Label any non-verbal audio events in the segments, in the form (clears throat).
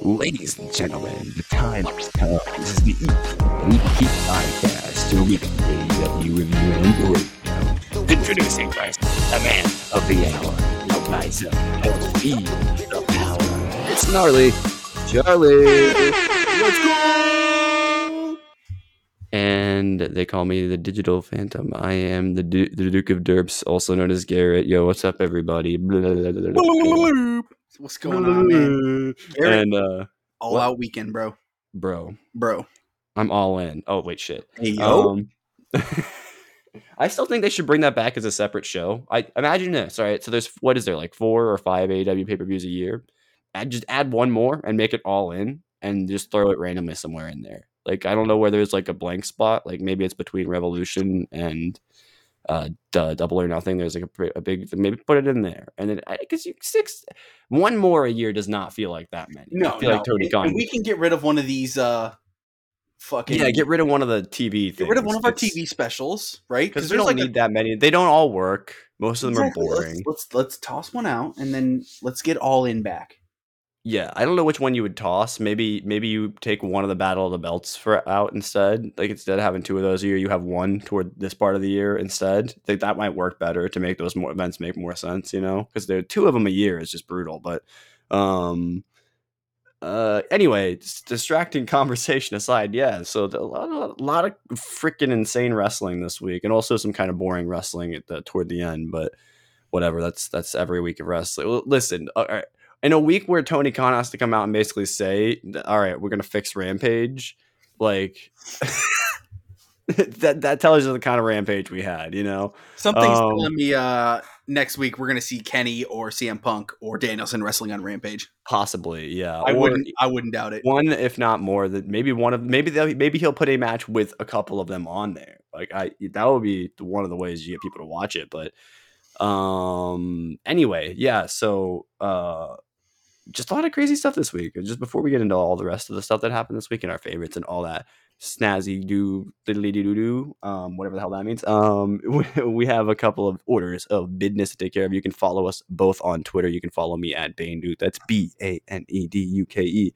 Ladies and gentlemen, the time has come. This is the EP Podcast, your weekly AEW review and breakdown. Introducing Christ, the man of the hour, the riser of the the power. It's gnarly, Charlie. Let's go! And they call me the Digital Phantom. I am the, du- the Duke of Derps, also known as Garrett. Yo, what's up, everybody? Blah, blah, blah, blah, blah. What's going on, man? Garrett, And uh, all what? out weekend, bro. bro, Bro. I'm all in. Oh wait, shit. Hey, yo. Um, (laughs) I still think they should bring that back as a separate show. I imagine this. All right, so there's what is there like four or five AEW pay per views a year? Add just add one more and make it all in, and just throw it randomly somewhere in there. Like I don't know where there's like a blank spot. Like maybe it's between Revolution and uh Double or Nothing. There's like a, a big maybe put it in there, and then because you six one more a year does not feel like that many. no, I feel no. like Tony And- Khan. we can get rid of one of these uh fucking yeah, get rid of one of the TV things. get rid of one of our It's- TV specials, right? because we don't need that many. They don't all work. Most of them Exactly. are Let's- boring. Let's, let's toss one out and then let's get all in back. Yeah, I don't know which one you would toss. Maybe maybe you take one of the Battle of the Belts for out instead. Like instead of having two of those a year, you have one toward this part of the year instead. I think that might work better to make those more events make more sense. You know, because there are two of them a year is just brutal. But um, uh, anyway, distracting (laughs) conversation aside, yeah. So a lot, of- a lot of freaking insane wrestling this week, and also some kind of boring wrestling at the toward the end. But whatever, that's that's every week of wrestling. Listen, all right in a week where Tony Khan has to come out and basically say, "All right, we're gonna fix Rampage," like (laughs) that that tells you the kind of rampage we had, you know. Something's Um, telling me uh next week we're gonna see Kenny or CM Punk or Danielson wrestling on Rampage. Possibly, yeah. I Or wouldn't I wouldn't doubt it. one, if not more, that maybe one of maybe they'll, maybe he'll put a match with a couple of them on there. Like I, that would be one of the ways you get people to watch it. But um, anyway, yeah. So uh, just a lot of crazy stuff this week. Just before we get into all the rest of the stuff that happened this week and our favorites and all that snazzy do diddly doo doo um whatever the hell that means um (laughs) we, have a couple of orders of business to take care of. You can follow us both on twitter. You can follow me at bane duke that's b-a-n-e-d-u-k-e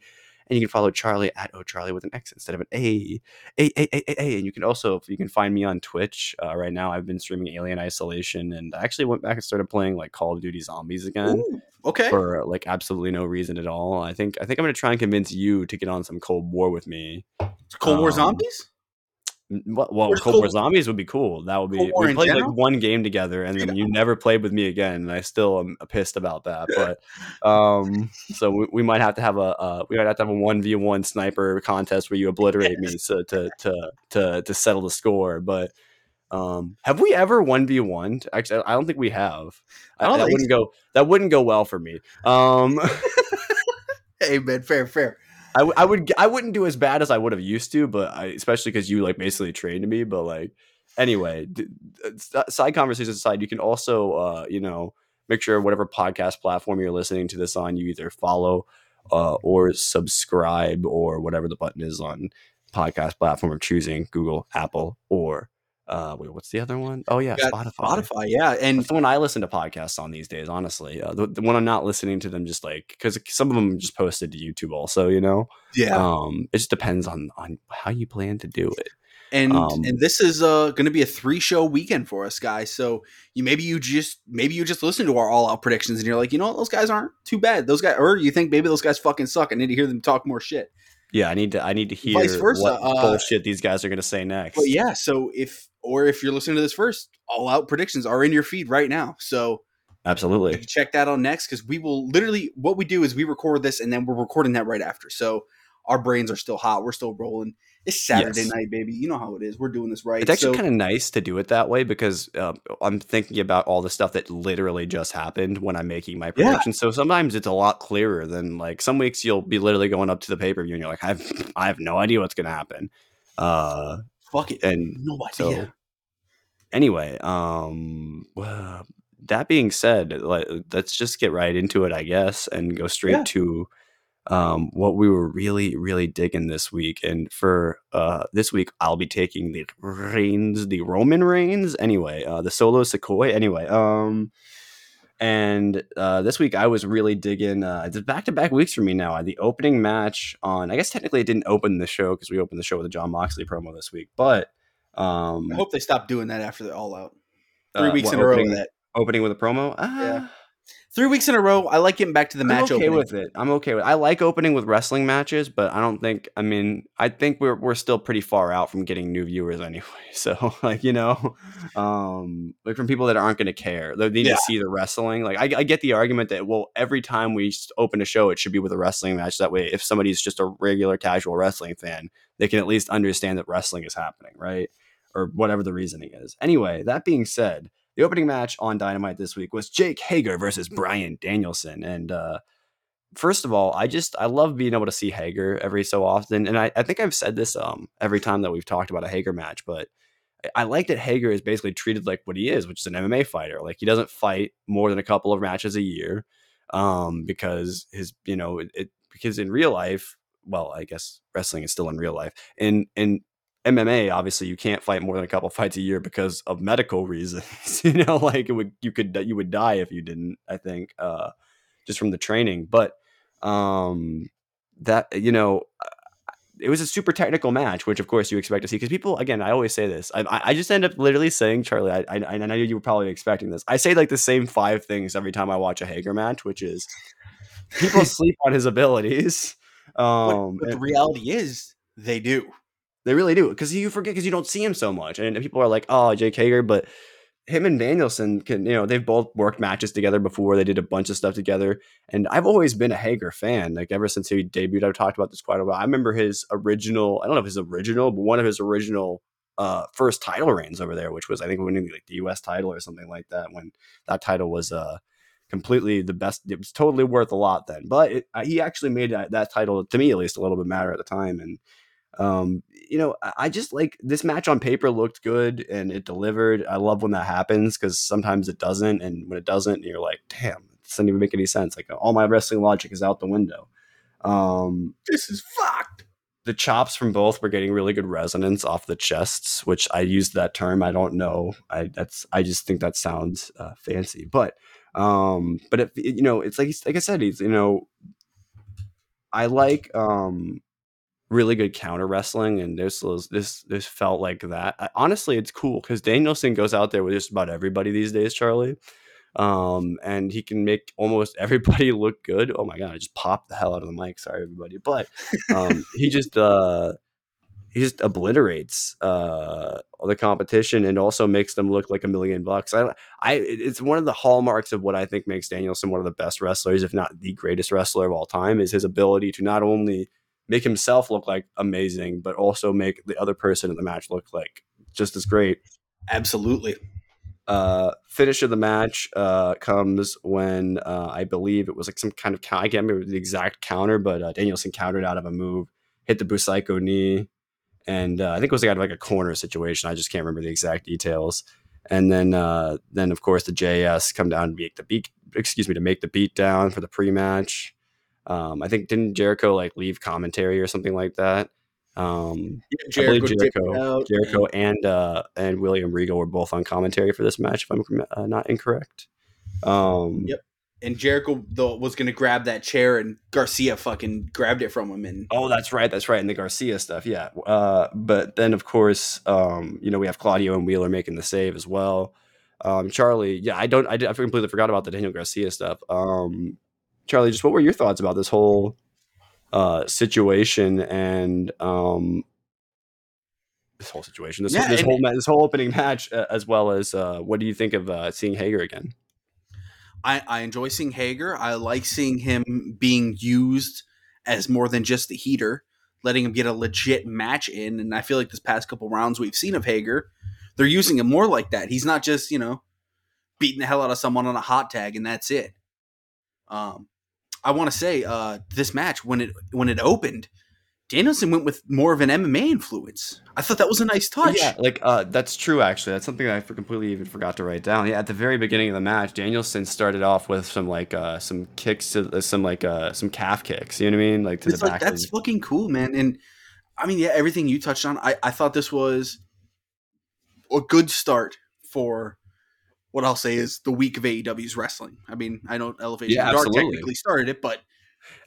and you can follow charlie at o charlie with an x instead of an a a a a a, a. and you can also you can find me on twitch uh, right now i've been streaming alien isolation and i actually went back and started playing like call of duty zombies again. Ooh, okay. for like absolutely no reason at all. I think I think I'm gonna try and convince you to get on some Cold War with me. Cold War um, Zombies? Well, well Cold, Cold- War Zombies would be cool. That would be we played like one game together, and then you never played with me again. And I still am pissed about that. (laughs) But um, so we, we might have to have a uh, we might have to have a one v one sniper contest where you obliterate me so to to to to settle the score. But um, have we ever one v one? Actually, I don't think we have. I don't that wouldn't go. That wouldn't go well for me. Um. (laughs) Hey man, fair, fair. I, w- I would I wouldn't do as bad as I would have used to, but I, especially because you like basically trained me. But like anyway, d- d- s- side conversations aside, you can also uh, you know make sure whatever podcast platform you're listening to this on, you either follow uh, or subscribe or whatever the button is on podcast platform of choosing Google, Apple, or uh, wait, what's the other one? Oh yeah, Spotify. Spotify, yeah. And That's the one I listen to podcasts on these days. Honestly, uh, the, the one I'm not listening to them just like because some of them just posted to YouTube also. You know, yeah. um, it just depends on on how you plan to do it. and um, and this is uh going to be a three show weekend for us guys so you maybe you just maybe you just listen to our all out predictions and you're like you know what, those guys aren't too bad those guys or you think maybe those guys fucking suck i need to hear them talk more shit Yeah, I need to I need to hear Vice versa, what uh, bullshit these guys are gonna say next. but yeah so if or if you're listening to this first all out predictions are in your feed right now so Absolutely. check that out next because we will literally what we do is we record this and then we're recording that right after so our brains are still hot we're still rolling it's saturday Yes. night baby you know how it is we're doing this right It's actually So- kind of nice to do it that way because um, I'm thinking about all the stuff that literally just happened when I'm making my Yeah. predictions. So sometimes it's a lot clearer than like some weeks you'll be literally going up to the pay per view and you're like, I have I have no idea what's gonna happen. Uh, fuck it and no so idea anyway, um, well, that being said, like, let's just get right into it, I guess, and go straight Yeah. to um, what we were really, really digging this week. And for uh, this week, I'll be taking the Reigns, the Roman Reigns. Anyway, uh, the Solo Sikoa. Anyway, um, And uh, this week I was really digging. Uh, it's back to back weeks for me now. The opening match on, I guess technically it didn't open the show because we opened the show with a Jon Moxley promo this week. But um, I hope they stop doing that after the All Out. Three uh, weeks what, in a row. opening, That opening with a promo. Uh, Yeah. three weeks in a row. I like getting back to the match I'm okay opening. with it. I'm okay with. It. I like opening with wrestling matches, but I don't think. I mean, I think we're we're still pretty far out from getting new viewers anyway. (laughs) So like you know, um, like from people that aren't going to care, they need Yeah. to see the wrestling. Like I, I get the argument that well, every time we open a show, it should be with a wrestling match. That way, if somebody's just a regular casual wrestling fan, they can at least understand that wrestling is happening, right? Or whatever the reasoning is. Anyway, that being said, the opening match on Dynamite this week was Jake Hager versus Bryan Danielson. And uh, first of all, I just I love being able to see Hager every so often. And I, I think I've said this um every time that we've talked about a Hager match, but I- like that Hager is basically treated like what he is, which is an MMA fighter. Like he doesn't fight more than a couple of matches a year, um, because his you know it, it because in real life, well, I guess wrestling is still in real life. In in MMA, obviously, you can't fight more than a couple fights a year because of medical (laughs) reasons. you know, like it would you could you would die if you didn't. I think uh, just from the training, but um, that you know. It was a super technical match, which of course you expect to see. Because people, again, I always say this. I, I just end up literally saying, Charlie. I, I I know you were probably expecting this. I say like the same five things every time I watch a Hager match, which is people (laughs) sleep on his abilities. Um, but the and- reality is, they do. They really do because you forget because you don't see him so much, and people are like, "Oh, Jake Hager," but him and Danielson can, you know, they've both worked matches together before. They did a bunch of stuff together, and I've always been a Hager fan. Like ever since he debuted, I've talked about this quite a while. I remember his original. I don't know if his original, but one of his original uh first title reigns over there, which was I think winning like the U.S. title or something like that. When that title was uh completely the best. It was totally worth a lot then, but it, he actually made that, that title to me at least a little bit matter at the time, and um, you know, I just like this match on paper looked good and it delivered. I love when that happens because sometimes it doesn't, and when it doesn't, you're like, damn, it doesn't even make any sense. Like all my wrestling logic is out the window. Um, This is fucked. the chops from both were getting really good resonance off the chests, which I used that term. I don't know. I that's I just think that sounds uh, fancy, but um, but if you know, it's like like I said, he's you know, I like um really good counter wrestling, and this was this this felt like that. I, honestly, it's cool because Danielson goes out there with just about everybody these days, Charlie. Um, and he can make almost (laughs) everybody look good. Oh my god, I just popped the hell out of the mic. Sorry, everybody, but um, he (laughs) just uh, he just obliterates uh, the competition and also makes them look like a million bucks. I, I, it's one of the hallmarks of what I think makes Danielson one of the best wrestlers, if not the greatest wrestler of all time, is his ability to not only make himself look like amazing, but also make the other person in the match look like just as great Absolutely. uh, finish of the match uh, comes when uh, I believe it was like some kind of count. I can't remember the exact counter, but uh, Danielson countered out of a move, hit the Busaiku knee, and uh, I think it was like out of like a corner situation. I just can't remember the exact details. And then, uh, then of course the JS come down to make the beat. Excuse me, to make the beat down for the pre-match. Um, I think didn't Jericho like leave commentary or something like that. Um, I believe Jericho, Jericho, and uh, and William Regal were both on commentary for this match, if I'm uh, not incorrect. Um, Yep. and Jericho though was gonna grab that chair, and Garcia fucking grabbed it from him, and Oh, that's right, that's right, and the Garcia stuff, yeah. Uh, but then, of course, um, you know, we have Claudio and Wheeler making the save as well. Um, Charlie, yeah, I don't, I, I completely forgot about the Daniel Garcia stuff. Um, Charlie, just what were your thoughts about this whole uh, situation and um, this whole situation, this, Yeah, this whole ma- this whole opening match, uh, as well as uh, what do you think of uh, seeing Hager again? I, I enjoy seeing Hager. I like seeing him being used as more than just the heater, letting him get a legit match in. And I feel like this past couple rounds we've seen of Hager, they're using him more like that. He's not just you know beating the hell out of someone on a hot tag and that's it. Um, I want to say uh, this match when it when it opened, Danielson went with more of an MMA influence. I thought that was a nice touch. Yeah, like uh, that's true. Actually, that's something I completely even forgot to write down. Yeah, at the very beginning of the match, Danielson started off with some like uh, some kicks, to, some like uh, some calf kicks. You know what I mean? Like to it's the like back. that's of, fucking cool, man. And I mean, yeah, everything you touched on, I, I thought this was a good start for what I'll say is the week of AEW's wrestling. I mean, I know Elevation Yeah, Dark technically started it, but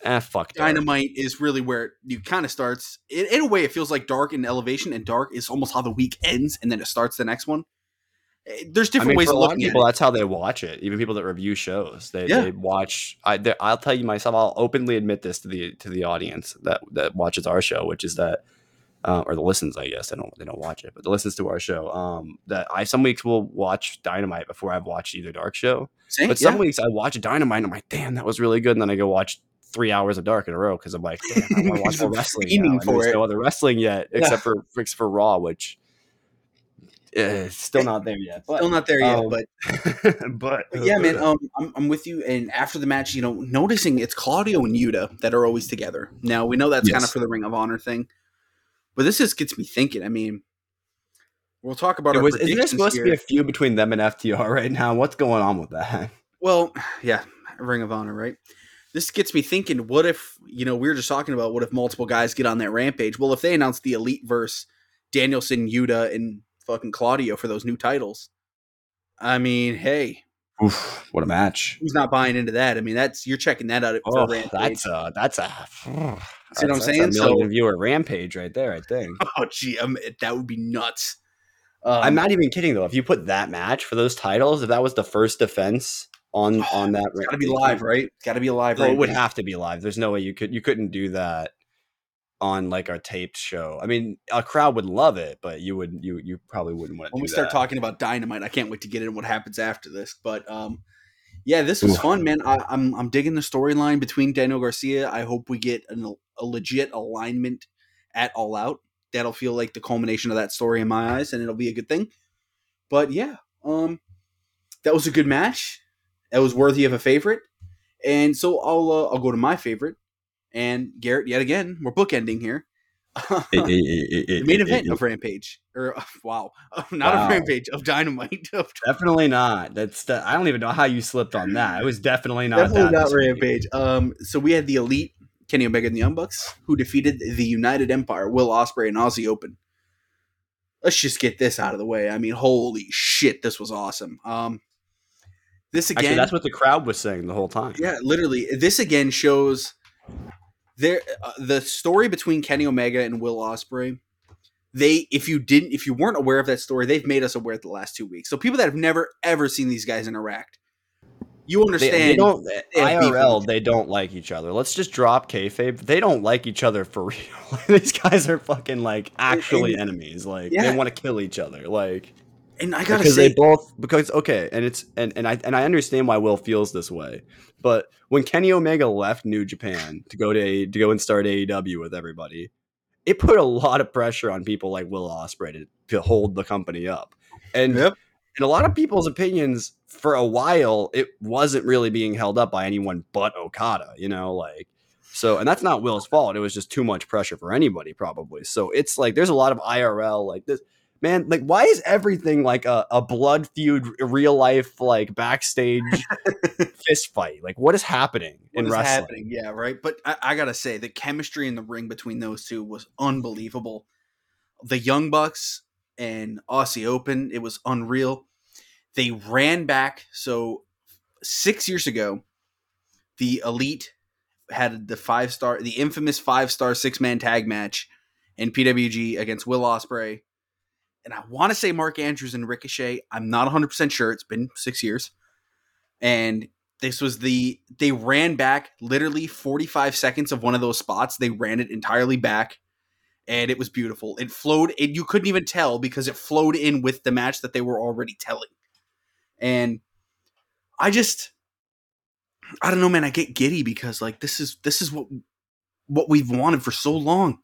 Ah, fuck. Dark. Dynamite is really where you kind of starts. In, in a way, it feels like Dark and Elevation, and Dark is almost how the week ends, and then it starts the next one. Eh, There's I different mean, ways for of a lot of looking people, at it. that's how they watch it. Even people that review shows, they, Yeah. they watch. I, they- I'll tell you myself. I'll openly admit this to the to the audience that that watches our show, which is that, uh, or the listens. I guess they don't they don't watch it, but the listens to our show. Um, that I some weeks will watch Dynamite before I've watched either Dark show, but yeah. some weeks I watch Dynamite and I'm like, damn, that was really good, and then I go watch three hours of Dark in a row because I'm like, damn, I want to (laughs) watch more wrestling. Now. For there's it. no other wrestling yet except for except for Raw, which. Uh, still not there yet. But, Still not there yet, um, but (laughs) but But yeah, man, (laughs) um, I'm, I'm with you. And after the match, you know, noticing it's Claudio and Yuta that are always together. Now we know that's kind of for the Ring of Honor thing, but this just gets me thinking. I mean, we'll talk about It our was, isn't there predictions supposed to be a feud between them and FTR right now? What's going on with that? (laughs) well, yeah, Ring of Honor, right? This gets me thinking. What if you know we were just talking about what if multiple guys get on that rampage? Well, if they announce the Elite verse Danielson, Yuta, and fucking Claudio for those new titles, I mean, hey, Oof, what a match! who's not buying into that? I mean, that's you're checking that out Oh, that's a that's a. See what I'm that's- saying? That's a million So- viewer rampage right there. I think. (laughs) Oh, gee, um, that would be nuts. Um, I'm not even kidding though. If you put that match for those titles, if that was the first defense on (sighs) on that, Got to be live, right? Got to be live, No, right? it would have to be live. There's no way you could you couldn't do that on like our taped show. I mean, a crowd would love it, but you would you you probably wouldn't want to. When we start that. talking about Dynamite, I can't wait to get in what happens after this. But um, yeah, this was fun, man. I, I'm I'm digging the storyline between Daniel Garcia. I hope we get an, a legit alignment at All Out. That'll feel like the culmination of that story in my eyes, and it'll be a good thing. But yeah, um, that was a good match. That was worthy of a favorite, and so I'll uh, I'll go to my favorite. And Garrett, yet again, we're bookending here. (laughs) the main event of Rampage, or (laughs) wow, (laughs) not Wow. of Rampage of Dynamite. Of Definitely not. That's the, I don't even know how you slipped on that. It was definitely not definitely that not week. Rampage. Um, so we had the Elite, Kenny Omega and the Young Bucks, who defeated the United Empire, Will Ospreay and Aussie Open. Let's just get this out of the way. I mean, holy shit, this was awesome. Um, this again, Actually, that's what the crowd was saying the whole time. Yeah, literally. This again shows there uh, the story between Kenny Omega and Will Ospreay. They, if you didn't, if you weren't aware of that story, they've made us aware the last two weeks. So people that have never ever seen these guys interact, you understand. they don't they with IRL. They don't like each other. Let's just drop kayfabe. They don't like each other for (laughs) real. These guys are fucking like actually and- enemies. Like Yeah. they want to kill each other. Like and I gotta because say, they both because okay, and it's and and I and I understand why Will feels this way. But when Kenny Omega left New Japan to go to A, to go and start AEW with everybody, it put a lot of pressure on people like Will Ospreay to, to hold the company up. And Yep. in a lot of people's opinions, for a while, it wasn't really being held up by anyone but Okada, you know, like so and that's not Will's fault. It was just too much pressure for anybody, probably. So it's like there's a lot of IRL like this. Man, like why is everything like a, a blood feud real life like backstage (laughs) fist fight? Like what is happening what in is wrestling? happening? Yeah, right. But I, I gotta say, the chemistry in the ring between those two was unbelievable. The Young Bucks and Aussie Open, it was unreal. They ran back. So six years ago, the Elite had the five star, the infamous five star six man tag match in PWG against Will Ospreay. And I want to say Mark Andrews and Ricochet. I'm not 100% sure. It's been six years. And this was the they ran back literally 45 seconds of one of those spots they ran it entirely back and it was beautiful it flowed and you couldn't even tell because it flowed in with the match that they were already telling and i just i don't know man i get giddy because like this is this is what what we've wanted for so long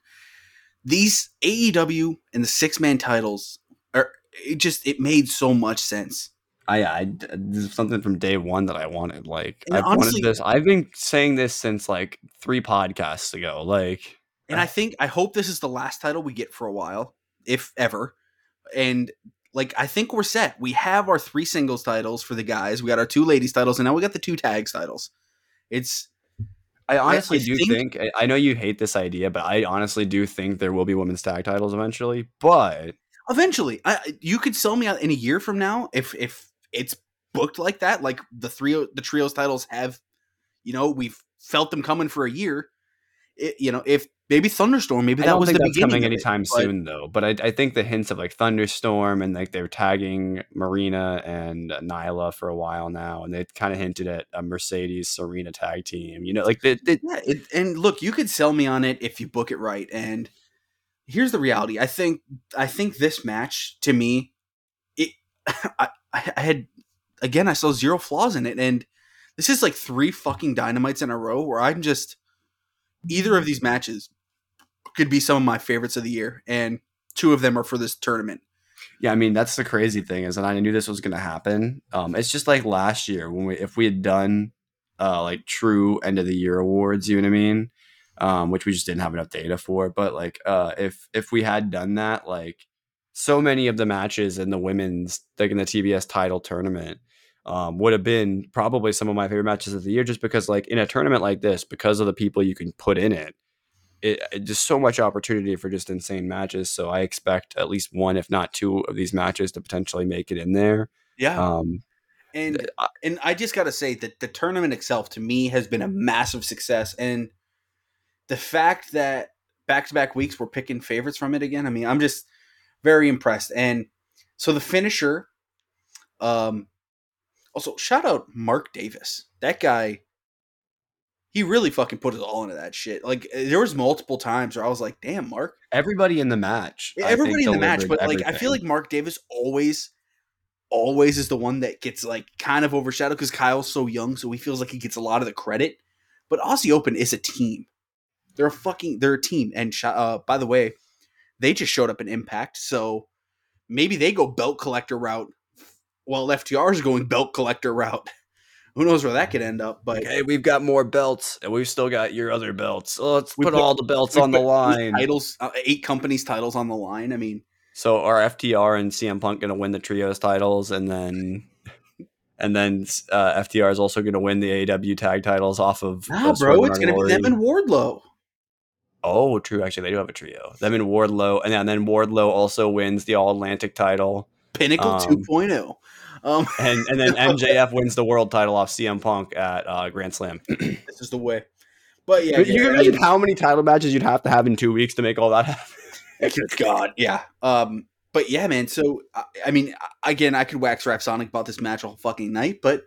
these aew and the six man titles are it just it made so much sense I, I this is something from day one that I wanted. Like And I've honestly- wanted this. I've been saying this since like three podcasts ago. Like And I think I hope this is the last title we get for a while, if ever. And like I think we're set. We have our three singles titles for the guys. We got our two ladies titles, and now we got the two tags titles. It's I honestly I do think- think, I I know you hate this idea, but I honestly do think there will be women's tag titles eventually. But eventually I, you could sell me out in a year from now if if it's booked like that, like the three the trios titles have, you know, we've felt them coming for a year. It, you know, if maybe Thunderstorm, maybe I that was the beginning coming of it, anytime but- soon, though. But I, I think the hints of like Thunderstorm and like they're tagging Marina and Nyla for a while now, and they kind of hinted at a Mercedes Serena tag team. You know, like they, they, Yeah, it, and look, you could sell me on it if you book it right. And here's the reality: I think I think this match to me, it (laughs) I I had again I saw zero flaws in it, and this is like three fucking dynamites in a row where I'm just either of these matches could be some of my favorites of the year, and two of them are for this tournament. Yeah, I mean that's the crazy thing is, and I knew this was going to happen. Um, it's just like last year when we, if we had done, uh, like true end of the year awards, you know what I mean? Um, which we just didn't have enough data for. But like, uh, if if we had done that, like, so many of the matches in the women's, like in the TBS title tournament, um, would have been probably some of my favorite matches of the year, just because like in a tournament like this, because of the people you can put in it, it, it just so much opportunity for just insane matches. So I expect at least one, if not two, of these matches to potentially make it in there. Yeah, Um, and I- and I just got to say that the tournament itself to me has been a massive success, and the fact that back to back weeks we're picking favorites from it again. I mean, I'm just very impressed. And so the finisher, um, also shout out Mark Davis. That guy, he really fucking put it all into that shit. Like there was multiple times where I was like, "Damn, Mark." everybody in the match, everybody in the match, but like I feel like Mark Davis always always is the one that gets like kind of overshadowed because Kyle's so young, so he feels like he gets a lot of the credit. But Aussie Open is a team. They're a fucking they're a team. And sh- uh, by the way, they just showed up in Impact, so maybe they go belt collector route while FTR is going belt collector route. (laughs) Who knows where that could end up? But hey, we've got more belts, and we've still got your other belts. Let's put, put- all the belts on the line. titles, uh, eight companies' titles on the line. I mean, So are FTR and CM Punk going to win the trios titles, and then and then uh, FTR is also going to win the AW tag titles off of nah, bro, it's gonna be them and Wardlow. Oh, true. Actually, they do have a trio. Them and Wardlow, and then, and then Wardlow also wins the All Atlantic title, Pinnacle Um, 2.0. Um, (laughs) and and then (laughs) MJF wins the world title off CM Punk at uh, Grand Slam. (clears throat) this is the way. But yeah, Could you yeah, imagine how many title matches you'd have to have in two weeks to make all that happen? (laughs) God, yeah. Um, but yeah, man. So I, I mean, again, I could wax Rhapsonic about this match all fucking night, but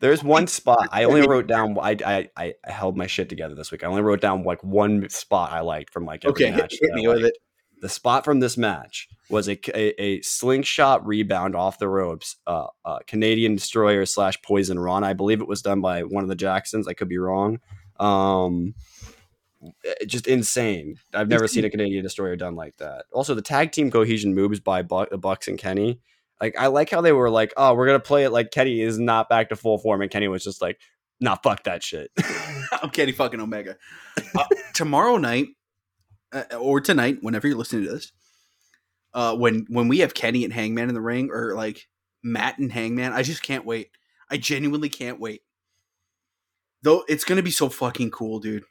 There's one spot I only wrote down. I, I I I held my shit together this week. I only wrote down like one spot I liked from like every okay, match. hit that I me with it. The spot from this match was a, a, a slingshot rebound off the ropes, uh, uh, Canadian Destroyer slash Poison Rana. I believe it was done by one of the Jacksons. I could be wrong. Um, eh, just insane. I've never seen a Canadian Destroyer done like that. Also, the tag team cohesion moves by Buck, Bucks and Kenny. Like, I like how they were like, "Oh, we're gonna play it like Kenny is not back to full form," and Kenny was just like, "Nah, fuck that shit." (laughs) I'm Kenny fucking Omega. Uh, tomorrow night, uh, or tonight, whenever you're listening to this, uh, when when we have Kenny and Hangman in the ring, or like Matt and Hangman, I just can't wait. I genuinely can't wait. Though it's gonna be so fucking cool, dude.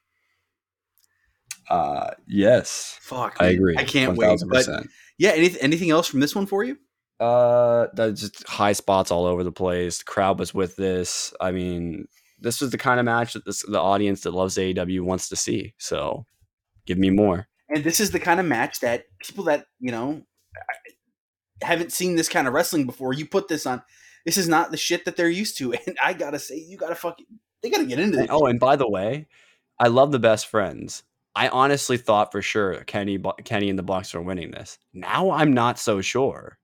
uh, yes, Fuck, I agree. I can't wait. But yeah, any, anything else from this one for you? Uh, just high spots all over the place. The crowd was with this. I mean, this was the kind of match that this, the audience that loves AEW wants to see. So, give me more. And this is the kind of match that people that you know haven't seen this kind of wrestling before. You put this on. This is not the shit that they're used to, (laughs) and I gotta say, you gotta fucking they gotta get into this. oh, and by the way, I love the best friends. I honestly thought for sure Kenny, Kenny and the Bucks were winning this. Now I'm not so sure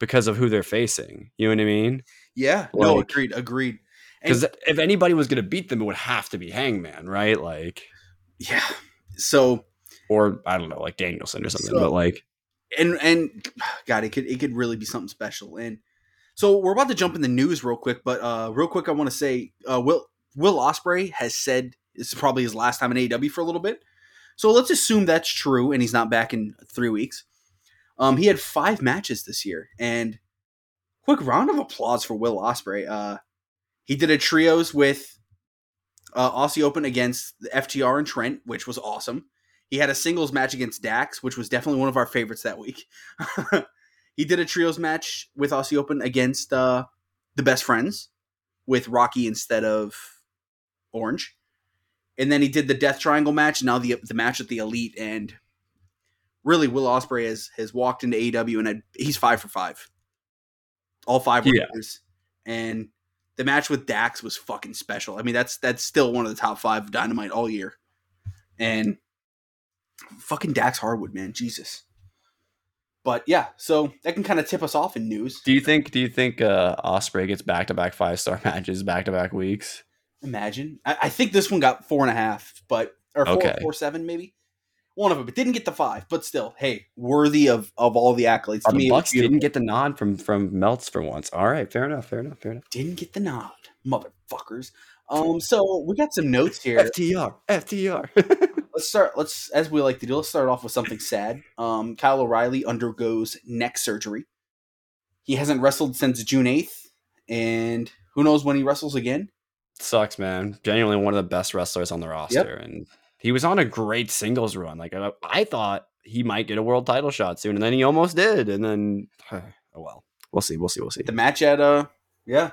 because of who they're facing. You know what I mean? Yeah, no, agreed, agreed. Because if anybody was going to beat them, it would have to be Hangman, right? Like, Yeah. So or I don't know, like Danielson or something. So- but like, and and God, it could it could really be something special. And so we're about to jump in the news real quick, but uh real quick, I want to say uh Will Will Ospreay has said this is probably his last time in AEW for a little bit. So let's assume that's true, and he's not back in three weeks. Um, he had five matches this year, and quick round of applause for Will Ospreay. Uh, he did a trios with uh, Aussie Open against the FTR and Trent, which was awesome. He had a singles match against Dax, which was definitely one of our favorites that week. (laughs) he did a trios match with Aussie Open against uh, the best friends with Rocky instead of Orange. And then he did the Death Triangle match, now the the match at the Elite, and really Will Ospreay has has walked into AEW and had, he's five for five, all five Yeah. winners, and the match with Dax was fucking special. I mean, that's that's still one of the top five Dynamite all year, and fucking Dax Harwood, man, Jesus. But yeah, so that can kind of tip us off in news. Do you think? Do you think uh, Ospreay gets back to back five star (laughs) matches back to back weeks? Imagine. I, I think this one got four and a half, but or four, Okay. four seven maybe. One of them, but didn't get the five. But still, hey, worthy of of all the accolades. Oh, to me, the was Bucks didn't get the nod from from Melts for once. All right, fair enough. Fair enough. Fair enough. didn't get the nod, motherfuckers. Um, so we got some notes (laughs) here. FTR. FTR. (laughs) let's start. Let's as we like to do. Let's start off with something (laughs) sad. Um, Kyle O'Reilly undergoes neck surgery. He hasn't wrestled since June eighth, and who knows when he wrestles again. Sucks, man. Genuinely one of the best wrestlers on the roster, and he was on a great singles run. Like I, I thought he might get a world title shot soon, and then he almost did. And then, (sighs) oh well, we'll see. We'll see. We'll see. The match at uh, yeah,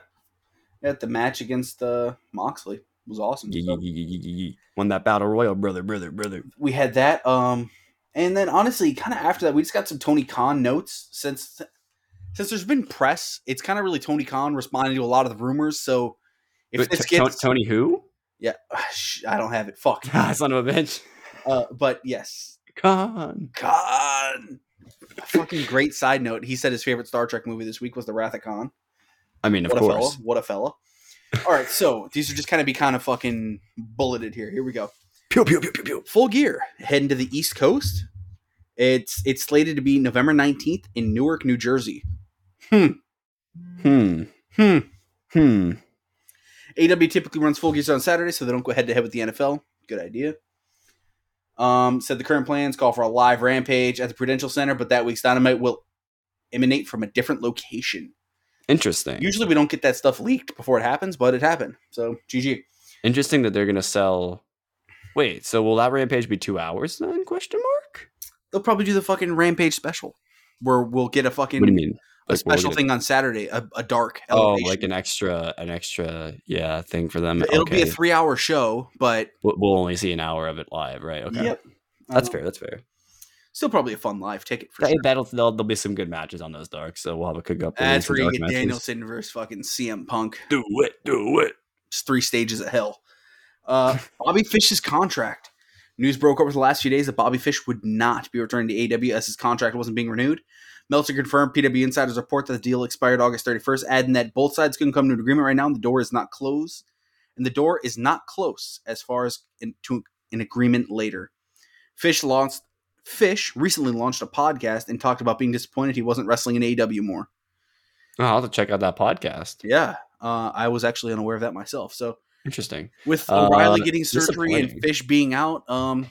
at the match against uh Moxley was awesome. Yee, So- yee, yee, yee, yee, yee. Won that battle royal, brother, brother, brother. we had that. Um, and then honestly, kind of after that, we just got some Tony Khan notes since since there's been press. It's kind of really Tony Khan responding to a lot of the rumors. So if But this T- gets, Tony who? yeah, (sighs) I don't have it. Fuck. (laughs) Son of a bitch. Uh, but yes, Khan. Khan. Fucking great side note. He said his favorite Star Trek movie this week was The Wrath of Khan. I mean, of What a fella! course. What a fella! All right, so these are just kind of be kind of fucking bulleted here. Here we go. Pew pew pew pew pew. full gear heading to the east coast it's it's slated to be november 19th in newark new jersey Hmm. hmm Hmm. Hmm. AW typically runs full gears on saturday so they don't go head to head with the nfl good idea um said the current plans call for a live rampage at the prudential center but that week's dynamite will emanate from a different location Interesting. usually we don't get that stuff leaked before it happens but it happened so gg Interesting that they're gonna sell. Wait, so will that rampage be two hours then? Question mark. they'll probably do the fucking rampage special where we'll get a fucking What do you mean? a Like, we'll special a- thing on saturday a, a dark Oh, like an extra, an extra, yeah, thing for them. It'll be a three hour show, but We'll we'll only see an hour of it live, right? Okay, yep. that's Uh, fair. That's fair. Still probably a fun live ticket for That, sure. That'll there'll, there'll be some good matches on those darks, so we'll have a cook up. That's where you get matches. Danielson versus fucking CM Punk. Do it, do it. Just three stages of hell. Uh, (laughs) Bobby Fish's contract. News broke over the last few days that Bobby Fish would not be returning to AW as his contract wasn't being renewed. Meltzer confirmed PW Insider's report that the deal expired August 31st, adding that both sides couldn't come to an agreement right now and the door is not closed. And the door is not close as far as in, to an agreement later. Fish launched Fish recently launched a podcast and talked about being disappointed he wasn't wrestling in AW more. Oh, I'll have to check out that podcast. Yeah, uh, I was actually unaware of that myself. So Interesting. with Uh, O'Reilly getting surgery and. Fish being out, um,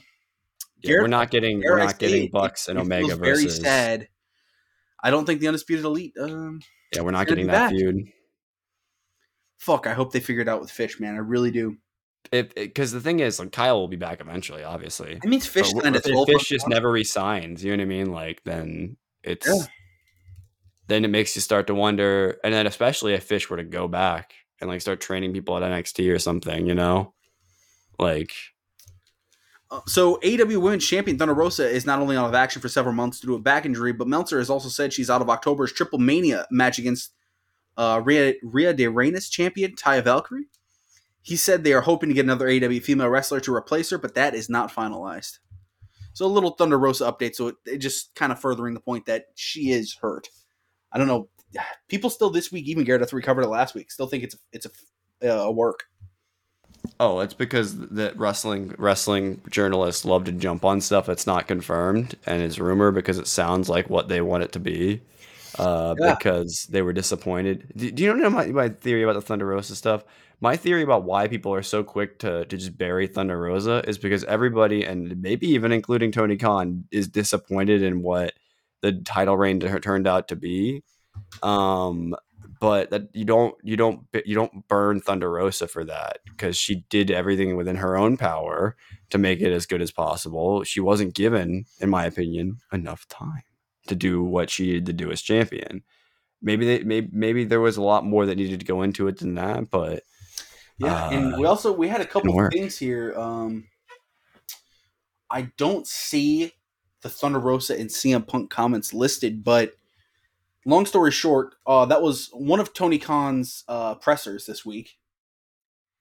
Yeah, Garrett- we're not getting dare we're not getting Bucks and Omega feels very sad. I don't think the undisputed elite. Um, Yeah, we're not getting that back. feud. fuck, I hope they figure it out with Fish, man. I really do. Because the thing is, like Kyle will be back eventually, obviously. I mean, Fish signed if. Fish just never resigns, you know what I mean? Like then it's Yeah. then it makes you start to wonder, and then especially if Fish were to go back and like start training people at NXT or something, you know, like Uh, so AW Women's Champion Thunder Rosa is not only out of action for several months due to a back injury, but Meltzer has also said she's out of October's Triple Mania match against uh, Rhea, Rhea de Reyes champion Taya Valkyrie. He said they are hoping to get another AEW female wrestler to replace her, but that is not finalized. So a little Thunder Rosa update. So it, it just kind of furthering the point that she is hurt. I don't know. (sighs) People still this week, even Garrett, after we covered it last week, still think it's a, it's a, a work. oh, it's because the wrestling wrestling journalists love to jump on stuff that's not confirmed and is rumor because it sounds like what they want it to be. Uh, Yeah. because they were disappointed. Do, do you know my, my theory about the Thunder Rosa stuff? My theory about why people are so quick to, to just bury Thunder Rosa is because everybody, and maybe even including Tony Khan, is disappointed in what the title reign turned out to be. Um, but that you don't you don't you don't burn Thunder Rosa for that because she did everything within her own power to make it as good as possible. She wasn't given, in my opinion, enough time to do what she needed to do as champion. maybe they maybe maybe there was a lot more that needed to go into it than that, but Yeah, Uh, and we also we had a couple of things here. Um, I don't see the Thunder Rosa and CM Punk comments listed, but long story short, uh, that was one of Tony Khan's uh, pressers this week.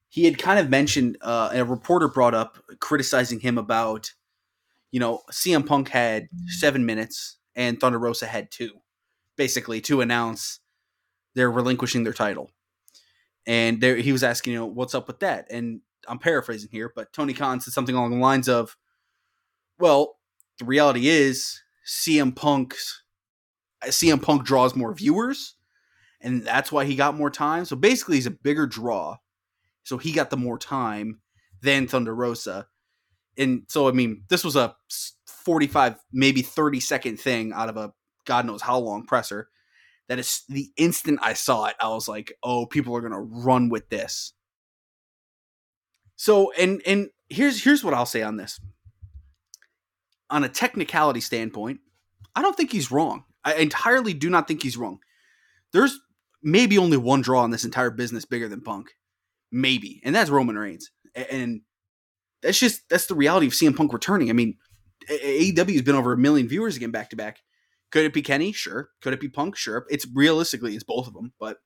He had kind of mentioned, uh, and a reporter brought up criticizing him about, you know, CM Punk had seven minutes and Thunder Rosa had two, basically to announce they're relinquishing their title and there he was asking, you know, what's up with that? And I'm paraphrasing here, but Tony Khan said something along the lines of, "Well, the reality is CM Punk's CM Punk draws more viewers, and that's why he got more time. So basically, he's a bigger draw, so he got the more time than Thunder Rosa. And so, I mean, this was a 45, maybe 30 second thing out of a God knows how long presser that is the instant I saw it, I was like, oh, people are gonna run with this. So and and here's here's what I'll say on this. On a technicality standpoint, I don't think he's wrong. I entirely do not think he's wrong. There's maybe only one draw in this entire business bigger than Punk. Maybe. And that's Roman Reigns. And that's just that's the reality of CM Punk returning. I mean, AEW has been over a million viewers again back to back. Could it be Kenny? Sure. Could it be Punk? Sure. It's realistically it's both of them, but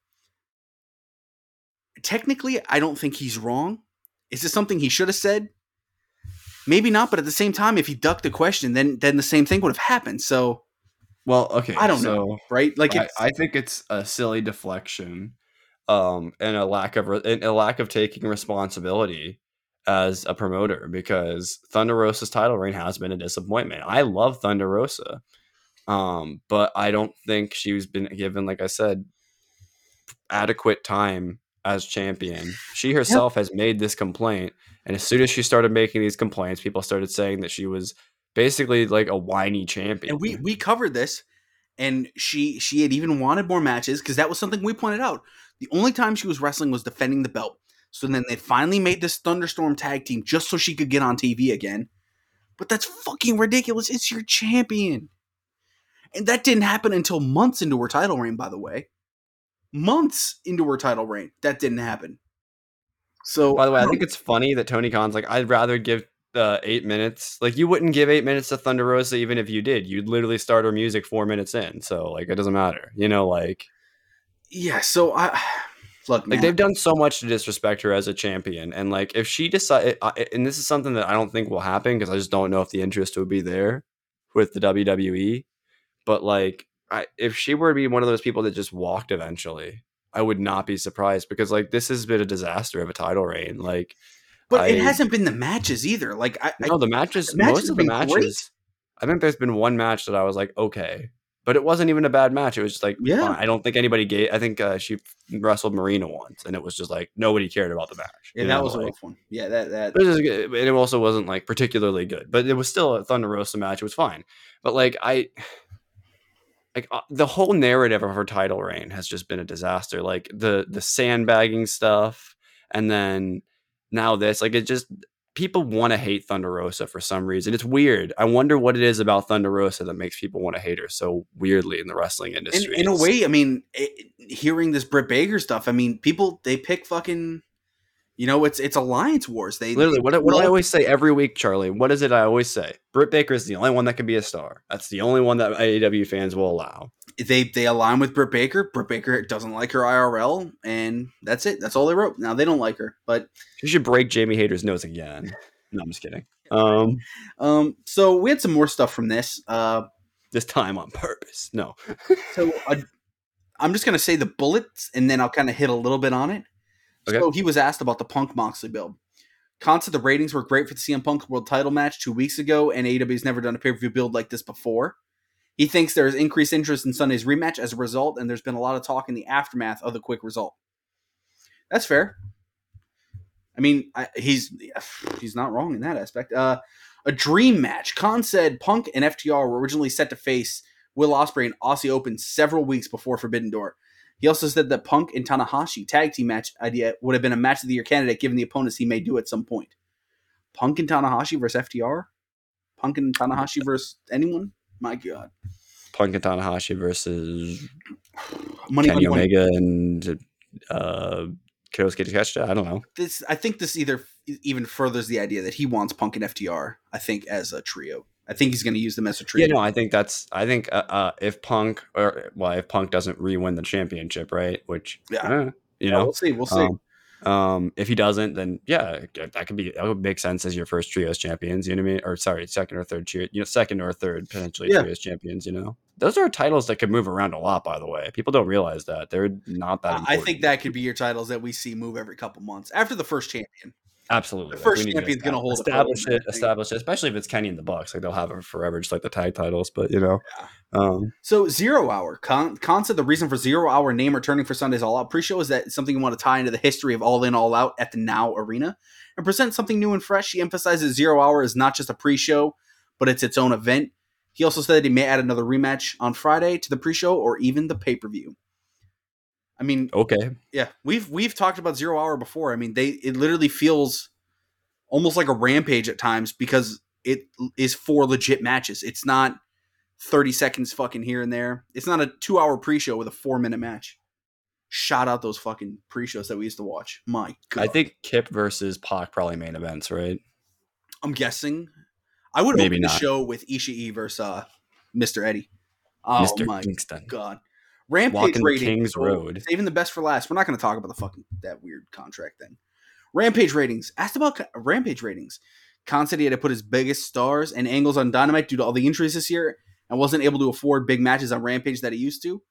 technically I don't think he's wrong. Is this something he should have said? Maybe not, but at the same time, if he ducked the question, then then the same thing would have happened. So well, okay. I don't so, know, right? Like I, it's, I think it's a silly deflection, um, and a lack of and a lack of taking responsibility as a promoter because Thunder Rosa's title reign has been a disappointment. I love Thunder Rosa, um, but I don't think she's been given, like I said, adequate time as champion. She herself has made this complaint, and as soon as she started making these complaints, people started saying that she was basically like a whiny champion. and we we covered this, and she she had even wanted more matches because that was something we pointed out. The only time she was wrestling was defending the belt. So then they finally made this Thunderstorm tag team just so she could get on TV again. But that's fucking ridiculous. It's your champion. And that didn't happen until months into her title reign, by the way. Months into her title reign. That didn't happen. So By the way, I think it's funny that Tony Khan's like, I'd rather give uh, eight minutes. Like, you wouldn't give eight minutes to Thunder Rosa even if you did. You'd literally start her music four minutes in. So, like, it doesn't matter. You know, like, yeah, so I (sighs) look, like they've done so much to disrespect her as a champion. And, like, if she decide, and this is something that I don't think will happen because I just don't know if the interest would be there with the WWE. But, like, I, if she were to be one of those people that just walked eventually, I would not be surprised because, like, this has been a disaster of a title reign. Like, but it hasn't been the matches either. Like I, I No, the matches, the matches most of the matches. great. I think there's been one match that I was like, okay, but it wasn't even a bad match. It was just like, Yeah. fine. I don't think anybody gave. I think uh, she wrestled Marina once, and it was just like nobody cared about the match. yeah, that know, was a like, rough one. Yeah, that that it was good, and it also wasn't like particularly good, but it was still a Thunder Rosa match. It was fine, but like I, like uh, the whole narrative of her title reign has just been a disaster. Like the the sandbagging stuff, and then now this. Like it just people want to hate Thunder Rosa for some reason. It's weird. I wonder what it is about Thunder Rosa that makes people want to hate her so weirdly in the wrestling industry. in a way, I mean, it, hearing this Britt Baker stuff, I mean, people they pick fucking, you know, it's it's alliance wars. They Literally, what, what do I always say every week, Charlie? What is it I always say? Britt Baker is the only one that can be a star. That's the only one that AEW fans will allow. they they align with Britt Baker. Britt Baker doesn't like her IRL, and that's it. That's all they wrote. Now they don't like her, but She should break Jamie Hayter's nose again. (laughs) No, I'm just kidding. Um, um, so we had some more stuff from this. Uh, this time on purpose. No. So uh, I'm just gonna say the bullets, and then I'll kind of hit a little bit on it. Okay. So he was asked about the Punk Moxley build. Khan said the ratings were great for the CM Punk World Title match two weeks ago, and AEW's never done a pay per view build like this before. He thinks there is increased interest in Sunday's rematch as a result, and there's been a lot of talk in the aftermath of the quick result. That's fair. I mean, I, he's (sighs) he's not wrong in that aspect. Uh, a dream match. Khan said Punk and FTR were originally set to face Will Ospreay and Aussie Open several weeks before Forbidden Door. He also said that Punk and Tanahashi tag team match idea would have been a match of the year candidate given the opponents he may do at some point. Punk and Tanahashi versus FTR? Punk and Tanahashi versus anyone? My God. Punk and Tanahashi versus money, Kenny money, money. Omega and uh, Konosuke Takeshita. I don't know. This I think this either even furthers the idea that he wants Punk and FTR. I think as a trio. I think he's going to use them as a trio. Yeah, no, I think that's. I think uh, uh, if Punk or well, if Punk doesn't re-win the championship, right? Which Yeah. eh, you Yeah, know, we'll see. We'll see. Um, um, if he doesn't, then yeah, that could be that would make sense as your first trios champions. You know what I mean? Or sorry, second or third trio, you know, second or third potentially Yeah. trios champions. You know, those are titles that could move around a lot. By the way, people don't realize that they're not that. I- I think that could be your titles that we see move every couple months after the first champion. Absolutely the first champion's gonna hold it for a establish it, establish it, especially if it's Kenny in the Bucks. Like they'll have it forever, just like the tag titles. But you know, um, So zero hour. Khan, Khan said the reason for zero hour name returning for Sunday's All Out pre-show is that something you want to tie into the history of All In All Out at the Now Arena and present something new and fresh. He emphasizes zero hour is not just a pre-show, but it's its own event. He also said he may add another rematch on Friday to the pre-show or even the pay-per-view. I mean, okay, yeah, we've we've talked about zero hour before. I mean, they it literally feels almost like a rampage at times because it is four legit matches. It's not thirty seconds fucking here and there. It's not a two hour pre show with a four minute match. Shout out those fucking pre shows that we used to watch. My God, I think Kip versus Pac probably main events, right? I'm guessing. I would Maybe open the show with Ishii versus uh, Mr. Eddie. Oh Mr. my Kingston. God. Rampage Walking the ratings. King's Road. Saving the best for last. We're not going to talk about the fucking that weird contract thing. Rampage ratings. Asked about Rampage ratings. Khan said he had to put his biggest stars and angles on Dynamite due to all the injuries this year, and wasn't able to afford big matches on Rampage that he used to.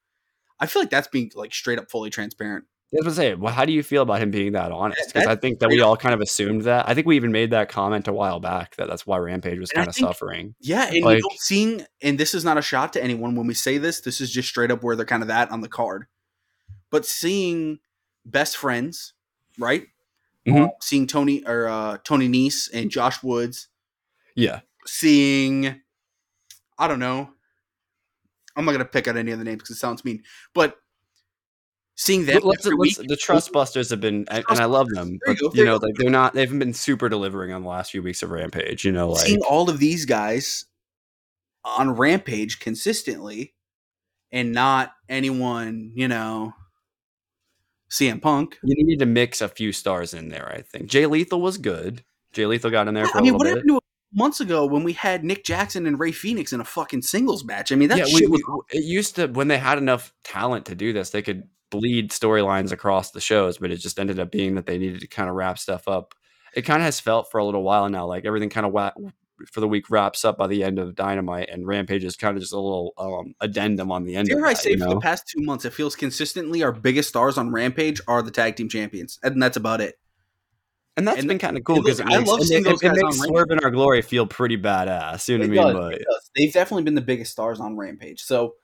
I feel like that's being like straight up fully transparent. I was gonna say, well, how do you feel about him being that honest? Because I think that we all kind of assumed that. I think we even made that comment a while back that that's why Rampage was kind of think- suffering. Yeah, and Like- seeing and this is not a shot to anyone when we say this. This is just straight up where they're kind of at on the card. But seeing best friends, right? Mhm. Uh, seeing Tony or uh, Tony Nese and Josh Woods, Yeah, seeing I don't know. I'm not gonna pick out any other names because it sounds mean, but seeing that let's, let's- the Trust Busters have been, and, and I love them, but you know, like they're not, they haven't been super delivering on the last few weeks of Rampage. You know, like seeing all of these guys on Rampage consistently and not anyone, you know, CM Punk. you need to mix a few stars in there. I think Jay Lethal was good. Jay Lethal got in there for I a mean, little what bit. happened to months ago when we had Nick Jackson and Rey Fenix in a fucking singles match? I mean, that yeah, shit was it used to when they had enough talent to do this, they could bleed storylines across the shows, but it just ended up being that they needed to kind of wrap stuff up. It kind of has felt for a little while now, like everything kind of wa- for the week wraps up by the end of Dynamite, and Rampage is kind of just a little um, addendum on the end. Dare of I say, you for the past two months, it feels consistently our biggest stars on Rampage are the tag team champions, and that's about it. and that's and- been kind of cool because I love it, seeing it- those it guys makes on Swerve in Our Glory feel pretty badass. You know what I mean? does, But it. They've definitely been the biggest stars on Rampage. So,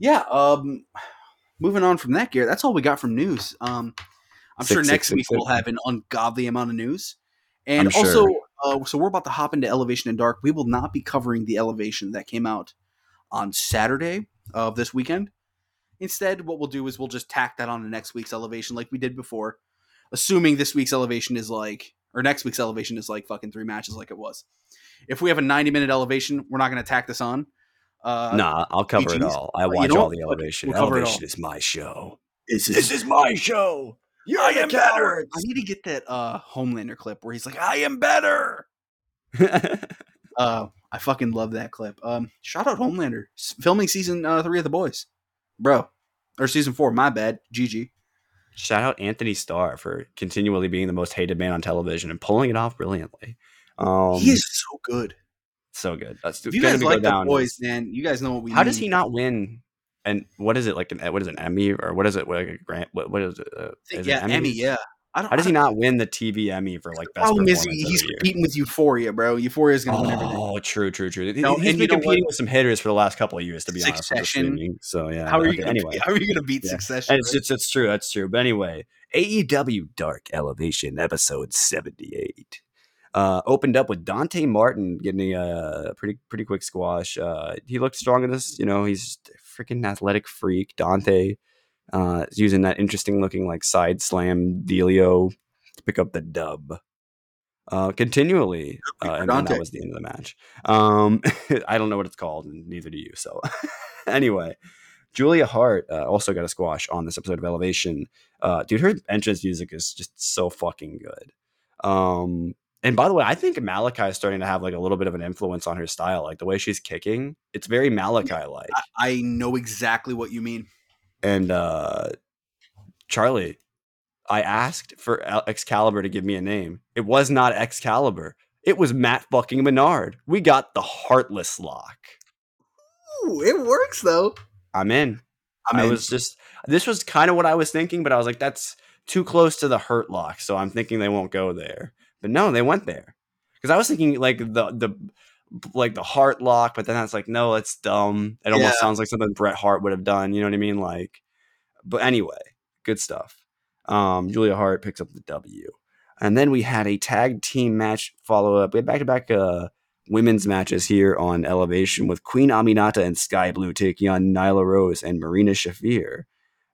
yeah. Um, moving on from that, Garrett, that's all we got from news. Um, I'm Six, sure next six, week we'll have an ungodly amount of news. And I'm also, sure. uh, so we're about to hop into Elevation and Dark. We will not be covering the Elevation that came out on Saturday of this weekend. Instead, what we'll do is we'll just tack that on to next week's Elevation like we did before, assuming this week's Elevation is like, or next week's Elevation is like fucking three matches like it was. If we have a 90 minute Elevation, we're not going to tack this on. Uh, nah, I'll cover it all. I watch all the elevation. We'll cover it elevation is my show. This This is my show. You're I am better. I need to get that uh, Homelander clip where he's like, "I am better." (laughs) Uh, I fucking love that clip. Um, shout out Homelander filming season uh, three of The Boys, bro, or season four. My bad. GG. Shout out Anthony Starr for continually being the most hated man on television and pulling it off brilliantly. Um, he is so good. So good. That's you guys like The. Boys, man, you guys know what we. How does he not win? And what is it like? An what is it? An Emmy or what is it? Like a grant? What what is it? Uh, is yeah, Emmy. Emmys? Yeah. I don't. How does he not win the TV Emmy for like best problem is he, he's competing with Euphoria, bro. Euphoria is gonna win everything. Oh, true, true, true. No, He's been competing with some hitters for the last couple of years, to be honest. Succession. So yeah. How are you? okay, Gonna, anyway, How are you gonna beat Yeah. Succession? it's just it's true. That's true. But anyway, AEW Dark Elevation episode seventy eight. Uh, opened up with Dante Martin getting a pretty pretty quick squash. Uh, he looked strong in this. You know, he's a freaking athletic freak. Dante uh, is using that interesting looking like side slam dealio to pick up the dub. Uh, continually, uh, and, Dante. that was the end of the match. Um, (laughs) I don't know what it's called, and neither do you. So, (laughs) anyway, Julia Hart uh, also got a squash on this episode of Elevation. Uh, dude, her entrance music is just so fucking good. Um, and by the way, I think Malachi is starting to have like a little bit of an influence on her style. Like the way she's kicking, it's very Malachi like. I, I know exactly what you mean. And uh, Charlie, I asked for Excalibur to give me a name. It was not Excalibur. It was Matt fucking Menard. We got the Heartless Lock. Ooh, it works though. I'm in. I'm i in. was just this was kind of what I was thinking, but I was like, that's too close to the Hurt Lock, so I'm thinking they won't go there. But no, they went there because I was thinking like the the like the Heart Lock, but then I was like, no, it's dumb. It almost yeah. sounds like something Bret Hart would have done. You know what I mean? Like, but anyway, good stuff. Um, Julia Hart picks up the W. And then we had a tag team match follow up. We had back to back women's matches here on Elevation with Queen Aminata and Sky Blue taking on Nyla Rose and Marina Shafir.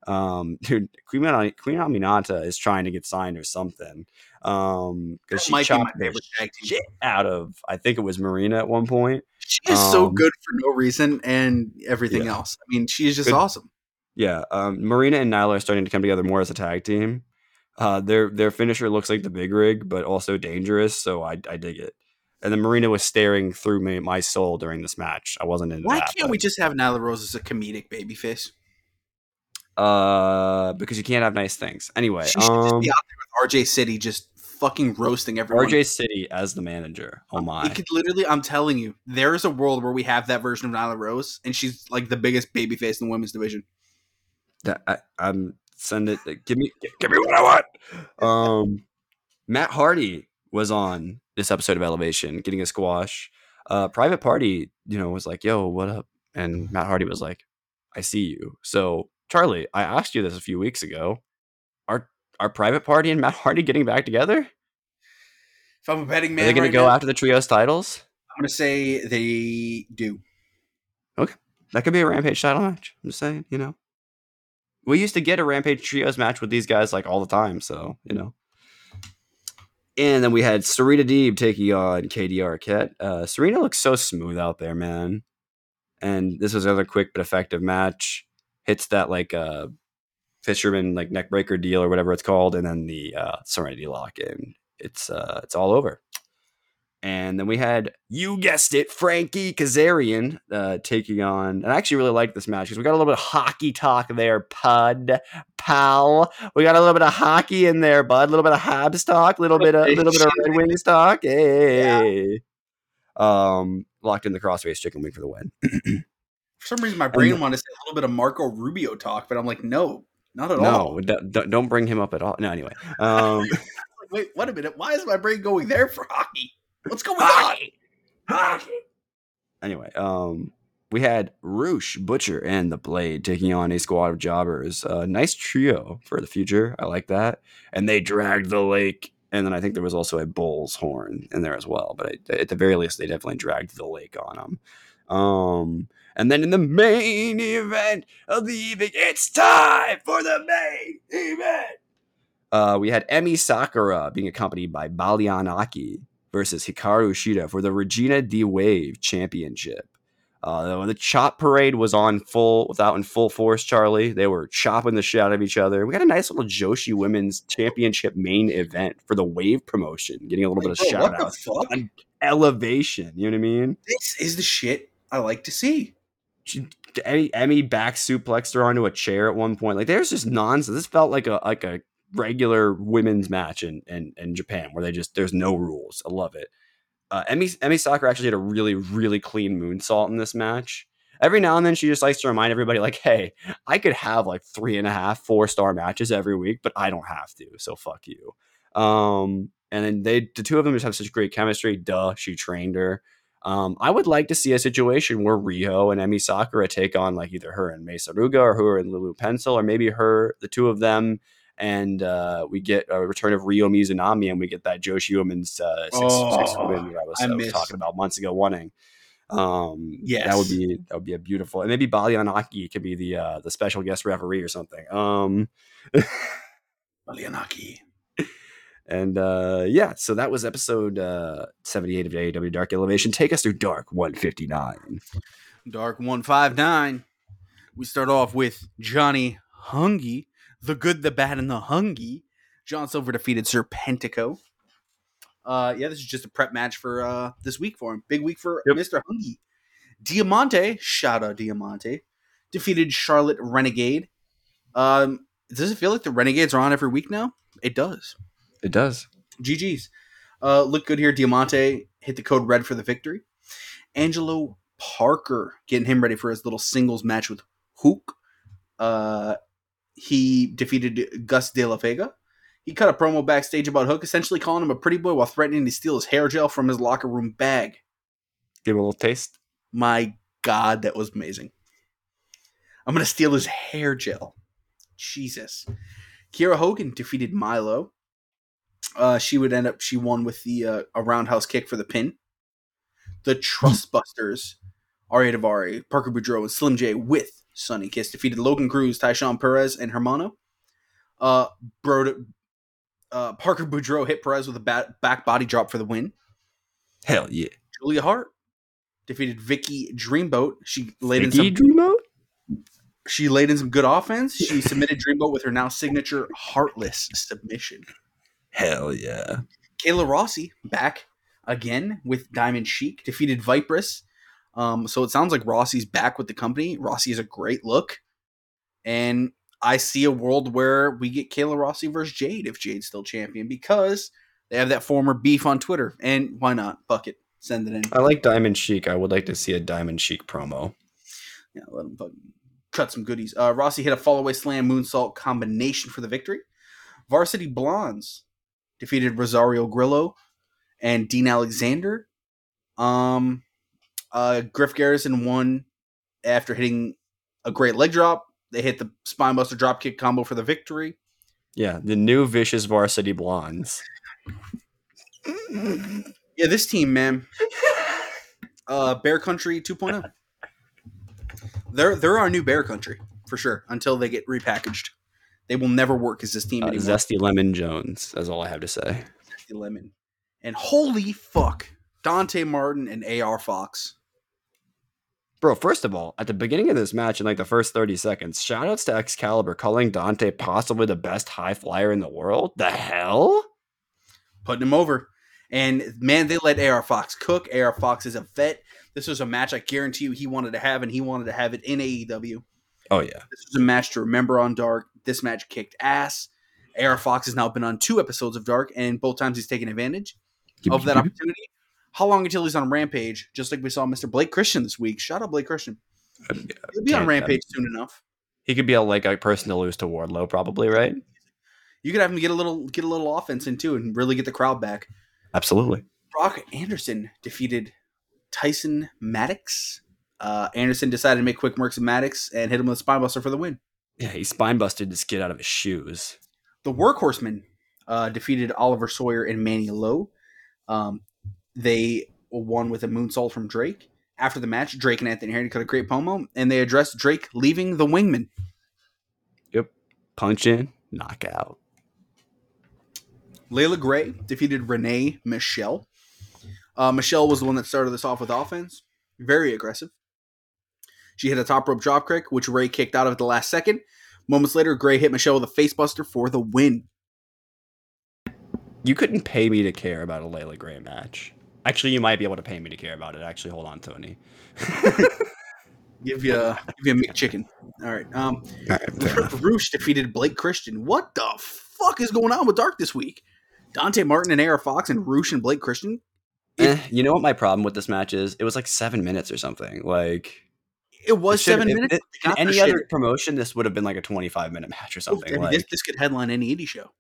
Um, (laughs) dude, Queen, Queen Aminata is trying to get signed or something. Um, because she chopped the shit out of, I think it was Marina at one point. She is um, so good for no reason and everything yeah. else. I mean, she's just good. awesome. Yeah, um, Marina and Nyla are starting to come together more as a tag team. Uh, their their finisher looks like the big rig, but also dangerous. So I, I dig it. And then Marina was staring through me, my soul during this match. I wasn't in. Why that, can't but, we just have Nyla Rose as a comedic babyface? Uh, because you can't have nice things. Anyway, she should um, just be out there with RJ City, just fucking roasting everyone. RJ City as the manager. Oh my! It could literally. I'm telling you, there is a world where we have that version of Nyla Rose, and she's like the biggest babyface in the women's division. That I, I'm send it. Give me, give me what I want. Um, Matt Hardy was on this episode of Elevation, getting a squash. Uh, Private Party, you know, was like, "Yo, what up?" And Matt Hardy was like, "I see you." So, Charlie, I asked you this a few weeks ago. Are are Private Party and Matt (laughs) Hardy getting back together? If I'm a betting man, are they going right to go now, after the trios titles? I'm going to say they do. Okay, that could be a Rampage title match. I'm just saying, you know we used to get a Rampage Trios match with these guys like all the time. So, you know. And then we had Serena Deeb taking on Katie Arquette. Uh, Serena looks so smooth out there, man. And this was another quick but effective match. Hits that like uh, fisherman like neckbreaker deal or whatever it's called, and then the uh, Serenity lock, and it's uh, it's all over. And then we had, you guessed it, Frankie Kazarian uh, taking on. And I actually really like this match because we got a little bit of hockey talk there, Pud, pal. We got a little bit of hockey in there, bud. A little bit of Habs talk, a little bit of, (laughs) little bit of Red Wings talk. Hey. Yeah. Um, locked in the crossface chicken wing for the win. (clears throat) for some reason, my brain um, wanted to say a little bit of Marco Rubio talk, but I'm like, no, not at no, all. No, don't bring him up at all. No, anyway. Um, (laughs) Wait, wait a minute. Why is my brain going there for hockey? What's going Hockey. on? Hockey. Anyway, um, we had Roosh, Butcher, and the Blade taking on a squad of jobbers. A uh, nice trio for the future. I like that. And they dragged the lake. And then I think there was also a bull's horn in there as well. But at the very least, they definitely dragged the lake on them. Um, and then in the main event of the evening, it's time for the main event. Uh, we had Emi Sakura being accompanied by Baliyan Akki versus Hikaru Shida for the Regina di WAVE Championship. Uh, the chop parade was on full, without in full force. Charlie, they were chopping the shit out of each other. We got a nice little Joshi Women's Championship main event for the Wave promotion, getting a little Wait, bit of bro, shout out on elevation. You know what I mean? This is the shit I like to see. Emi, Emi back suplexed her onto a chair at one point. Like there's just nonsense. This felt like a like a regular women's match in, in, in Japan where they just there's no rules. I love it. Uh, Emi Emi Sakura actually had a really really clean moonsault in this match. Every now and then she just likes to remind everybody like, hey, I could have like three and a half, four star matches every week, but I don't have to. So fuck you. Um, and then they the two of them just have such great chemistry. Duh, she trained her. Um, I would like to see a situation where Rio and Emi Sakura take on like either her and Mei Suruga or her and Lulu Pencil, or maybe her, the two of them and uh, we get a return of Ryo Mizunami, and we get that Joshi Women's uh, six, oh, six women that I was, I was talking about months ago, wanting. Um, yes, that would be that would be a beautiful, and maybe Baliyan Akki could be the uh, the special guest referee or something. Um, (laughs) Baliyan Akki. And uh, yeah, so that was episode uh, 78 of AEW Dark Elevation. Take us through Dark 159. Dark 159. We start off with Johnny Hungee, the good, the bad, and the Hungee. John Silver defeated Serpentico. Uh, yeah, this is just a prep match for uh, this week for him. Big week for Yep. Mr. Hungee. Diamante, shout out Diamante, defeated Charlotte Renegade. Um, does it feel like the Renegades are on every week now? It does. It does. GG's. Uh, look good here. Diamante hit the code red for the victory. Angelo Parker getting him ready for his little singles match with Hook. Uh, he defeated Gus De La Vega. He cut a promo backstage about Hook, essentially calling him a pretty boy while threatening to steal his hair gel from his locker room bag. Give him a little taste. My God, that was amazing. I'm gonna steal his hair gel. Jesus. Kiera Hogan defeated Milo. Uh, she would end up she won with the uh, a roundhouse kick for the pin. The Trustbusters, Ari Daivari, Parker Boudreaux, and Slim J with Sunny Kiss defeated Logan Cruz, Tyshawn Perez, and Hermano. Uh, Bro, uh, Parker Boudreaux hit Perez with a bat, back body drop for the win. Hell yeah. Julia Hart defeated Vicky Dreamboat. She laid in some Vicky Dream Mode? she laid in some good offense. She submitted Dreamboat with her now signature heartless submission. Hell yeah. Kayla Rossi back again with Diamond Chic defeated Vipress. Um, so it sounds like Rossi's back with the company. Rossi is a great look, and I see a world where we get Kayla Rossi versus Jade if Jade's still champion because they have that former beef on Twitter. And why not? Bucket, send it in. I like Diamond Chic. I would like to see a Diamond Chic promo. Yeah, let him fucking cut some goodies. Uh, Rossi hit a fallaway slam moonsault combination for the victory. Varsity Blondes defeated Rosario Grillo and Dean Alexander. Um, uh, Griff Garrison won after hitting a great leg drop. They hit the spinebuster dropkick combo for the victory. Yeah, the new Vicious Varsity Blondes. Yeah, this team, man. Uh, Bear Country 2.0. They're they're our new Bear Country for sure until they get repackaged. They will never work as this team Uh, anymore. Zesty Lemon Jones. That's all I have to say. Zesty Lemon. And holy fuck, Dante Martin and AR Fox. Bro, first of all, at the beginning of this match, in like the first 30 seconds, shoutouts to Excalibur calling Dante possibly the best high flyer in the world. The hell? putting him over. And man, they let AR Fox cook. AR Fox is a vet. This was a match I guarantee you he wanted to have, and he wanted to have it in AEW. Oh, yeah. This was a match to remember on Dark. This match kicked ass. AR Fox has now been on two episodes of Dark, and both times he's taken advantage of that opportunity. How long until he's on Rampage? Just like we saw Mr. Blake Christian this week. Shout out Blake Christian. He'll be on Rampage soon enough. He could be a, like a person to lose to Wardlow, probably, right? You could have him get a little get a little offense in too, and really get the crowd back. Absolutely. Brock Anderson defeated Tyson Maddox. Uh, Anderson decided to make quick works of Maddox and hit him with a spinebuster for the win. Yeah, he spine busted this kid out of his shoes. The Workhorsemen uh, defeated Oliver Sawyer and Manny Lowe. Um, they won with a moonsault from Drake. After the match, Drake and Anthony Hardy cut a great promo, and they addressed Drake leaving the Wingman. Yep. Punch in, knockout. Layla Gray defeated Renee Michelle. Uh, Michelle was the one that started this off with offense. Very aggressive. She hit a top rope drop kick, which Ray kicked out of at the last second. Moments later, Gray hit Michelle with a facebuster for the win. You couldn't pay me to care about a Layla Gray match. Actually, you might be able to pay me to care about it. Actually, hold on, Tony. (laughs) Give you a, give you a McChicken. All right. Um, Roosh defeated Blake Christian. What the fuck is going on with Dark this week? Dante Martin and AR Fox and Roosh and Blake Christian. Eh, you know what my problem with this match is? It was like seven minutes or something. Like It was it seven minutes. it- in got any shit. other promotion, this would have been like a twenty-five minute match or I something. mean, Like this, this could headline any indie show.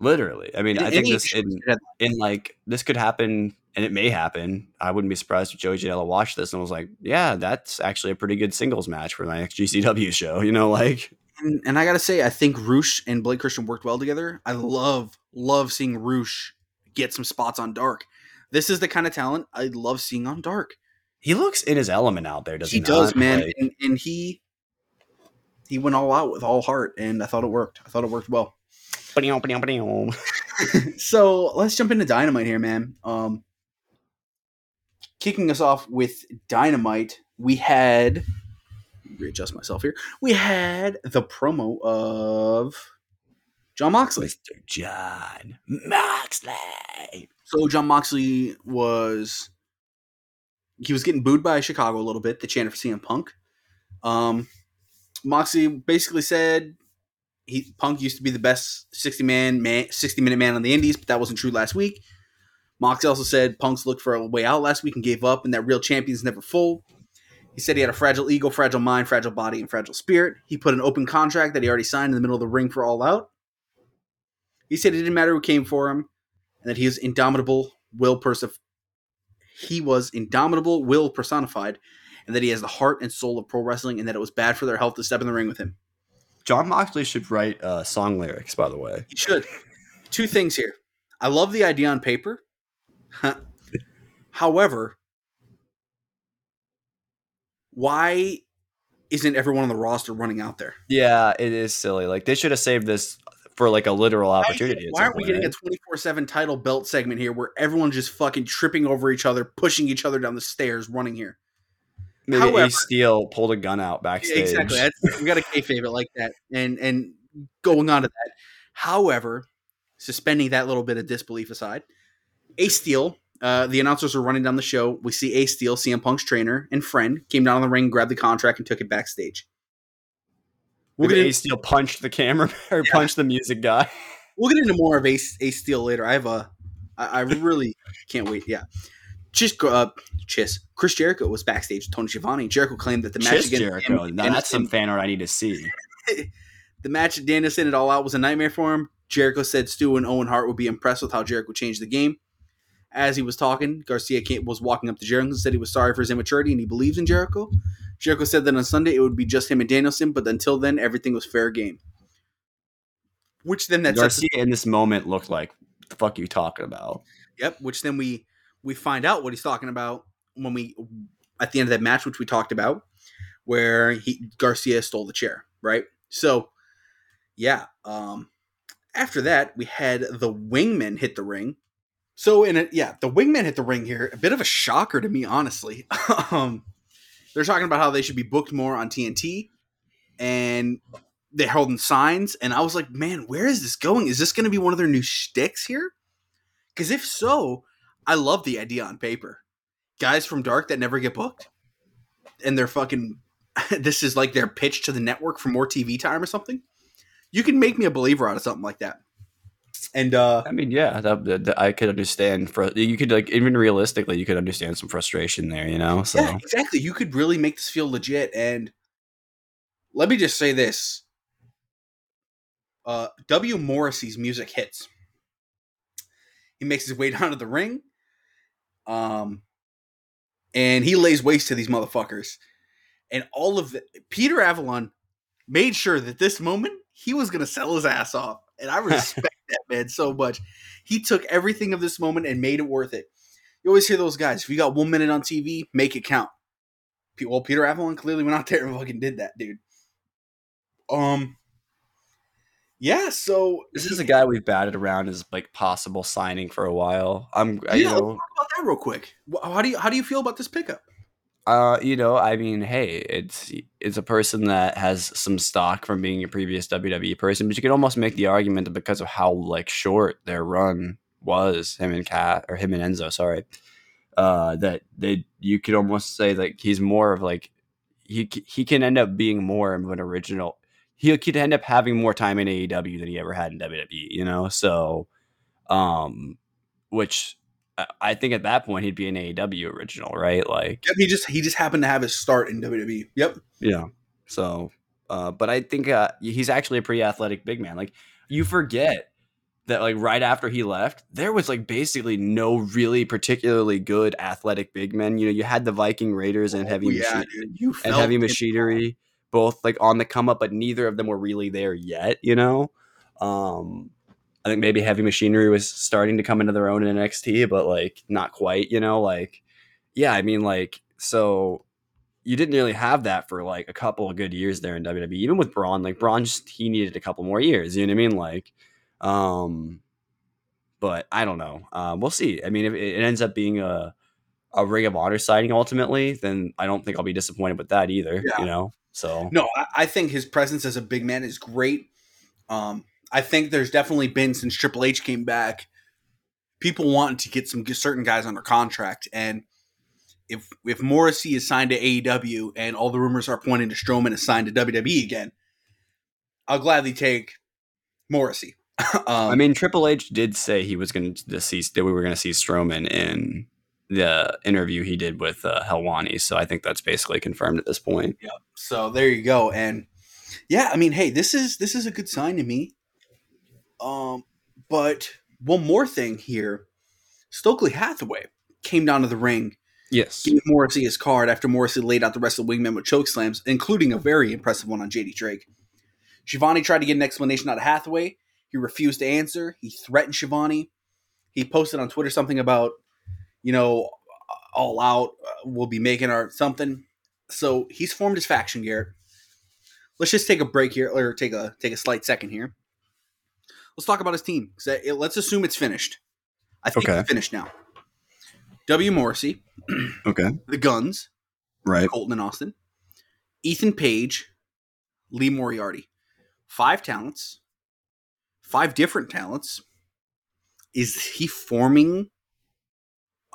literally. I mean, I think this in, could in like this could happen, and it may happen. I wouldn't be surprised if Joey Janela watched this and was like, "Yeah, that's actually a pretty good singles match for my next GCW show." You know, like And, and I gotta say, I think Roosh and Blake Christian worked well together. I love, love seeing Roosh get some spots on Dark. This is the kind of talent I love seeing on Dark. He looks in his element out there. Does he, he does, not? man, Like, and, and he he went all out with all heart, and I thought it worked. I thought it worked well. (laughs) so let's jump into Dynamite here, man. Um, kicking us off with Dynamite, we had readjust myself here. We had the promo of Jon Moxley. Mr. Jon Moxley. So Jon Moxley was he was getting booed by Chicago a little bit. The chant for CM Punk. Um, Moxley basically said he Punk used to be the best sixty man man sixty minute man on the Indies, but that wasn't true last week. Moxie also said Punk's looked for a way out last week and gave up, and that real champions never fold. He said he had a fragile ego, fragile mind, fragile body, and fragile spirit. He put an open contract that he already signed in the middle of the ring for All Out. He said it didn't matter who came for him, and that he was indomitable will persif- he was indomitable will personified, and that he has the heart and soul of pro wrestling, and that it was bad for their health to step in the ring with him. Jon Moxley should write uh, song lyrics, by the way. He should. Two things here. I love the idea on paper. (laughs) However, why isn't everyone on the roster running out there? Yeah, it is silly. Like they should have saved this for like a literal opportunity. Why aren't we getting a 24 7 title belt segment here where everyone's just fucking tripping over each other, pushing each other down the stairs, running here? Maybe however- Ace Steel pulled a gun out backstage. Exactly. That's, we got kayfabe it like that. And and going on to that. However, suspending that little bit of disbelief aside, Ace Steel, uh, the announcers are running down the show. We see Ace Steel, CM Punk's trainer and friend, came down on the ring, grabbed the contract, and took it backstage. We'll get, Ace Steel punched the camera (laughs) or Yeah. punched the music guy. (laughs) we'll get into more of Ace, Ace Steel later. I have a, I, I really can't wait. Yeah. Just uh, Chiss. Chris Jericho was backstage with Tony Schiavone. Jericho claimed that the match Chiss against Jericho. Now that's some fan art I need to see. (laughs) the match at Danielson at All Out was a nightmare for him. Jericho said Stu and Owen Hart would be impressed with how Jericho changed the game. As he was talking, Garcia came, was walking up to Jericho and said he was sorry for his immaturity and he believes in Jericho. Jericho said that on Sunday it would be just him and Danielson, but until then everything was fair game. Which then that Garcia in this moment looked like the fuck you talking about. Yep. Which then we we find out what he's talking about when we at the end of that match, which we talked about, where he Garcia stole the chair, right? So yeah. Um after that, we had the wingman hit the ring. So in it, yeah, the wingman hit the ring here. A bit of a shocker to me, honestly. (laughs) um they're talking about how they should be booked more on TNT and they're holding signs, and I was like, man, where is this going? Is this going to be one of their new shticks here? Because if so, I love the idea on paper. Guys from Dark that never get booked, and they're fucking. (laughs) this is like their pitch to the network for more TV time or something. You can make me a believer out of something like that. And uh I mean, yeah, that, that- I could understand. For you could like even realistically, you could understand some frustration there. You know, so yeah, exactly. You could really make this feel legit. And let me just say this: uh, W. Morrissey's music hits. He makes his way (laughs) down to the ring, um, and he lays waste to these motherfuckers. And all of the, Peter Avalon made sure that this moment he was going to sell his ass off, and I (laughs) respect that man so much. He took everything of this moment and made it worth it. You always hear those guys. If you got one minute on TV, make it count. Well, Peter Avalon clearly went out there and fucking did that, dude. Um, yeah. So this is a guy we've batted around as like possible signing for a while. I'm, I, you yeah, let's know, talk about that real quick. How do you how do you feel about this pickup? Uh, you know, I mean, hey, it's it's a person that has some stock from being a previous WWE person, but you could almost make the argument that because of how like short their run was, him and Cat or him and Enzo, sorry, uh, that they you could almost say like he's more of like he he can end up being more of an original. He could end up having more time in AEW than he ever had in WWE, you know. So, um, which I- think at that point he'd be an AEW original, right? Like, Yep, he just he just happened to have his start in WWE. Yep. yeah. So, uh, but I think uh, he's actually a pretty athletic big man. Like you forget that, like right after he left, there was like basically no really particularly good athletic big men. You know, you had the Viking Raiders and Heavy Oh, yeah, Machi- and Heavy. Machinery, both like on the come up, but neither of them were really there yet. You know, um, I think maybe Heavy Machinery was starting to come into their own in NXT, but like not quite. You know, like yeah, I mean, like so you didn't really have that for like a couple of good years there in WWE. Even with Braun, like Braun, just he needed a couple more years. You know what I mean? Like, um, but I don't know. Um, we'll see. I mean, if it ends up being a a Ring of Honor signing ultimately, then I don't think I'll be disappointed with that either. Yeah. You know, So No, I, I think his presence as a big man is great. Um, I think there's definitely been since Triple H came back, people wanting to get some certain guys under contract, and if if Morrissey is signed to AEW and all the rumors are pointing to Strowman is signed to WWE again, I'll gladly take Morrissey. (laughs) um, I mean, Triple H did say he was going to see that we were going to see Strowman in the interview he did with uh, Helwani. So I think that's basically confirmed at this point. Yeah. So there you go. And yeah, I mean, hey, this is this is a good sign to me. Um, but one more thing here, Stokely Hathaway came down to the ring, Yes. gave Morrissey his card after Morrissey laid out the rest of the wingmen with choke slams, including a very impressive one on JD Drake. Schiavone tried to get an explanation out of Hathaway. He refused to answer. He threatened Schiavone. He posted on Twitter something about, you know, all out. Uh, we'll be making our something. So he's formed his faction, Garrett. Let's just take a break here, or take a take a slight second here. Let's talk about his team. it- Let's assume it's finished. I think Okay. it's finished now. W. Morrissey, (clears throat) Okay. the Guns, Right. Colton and Austin, Ethan Page, Lee Moriarty. Five talents, five different talents. Is he forming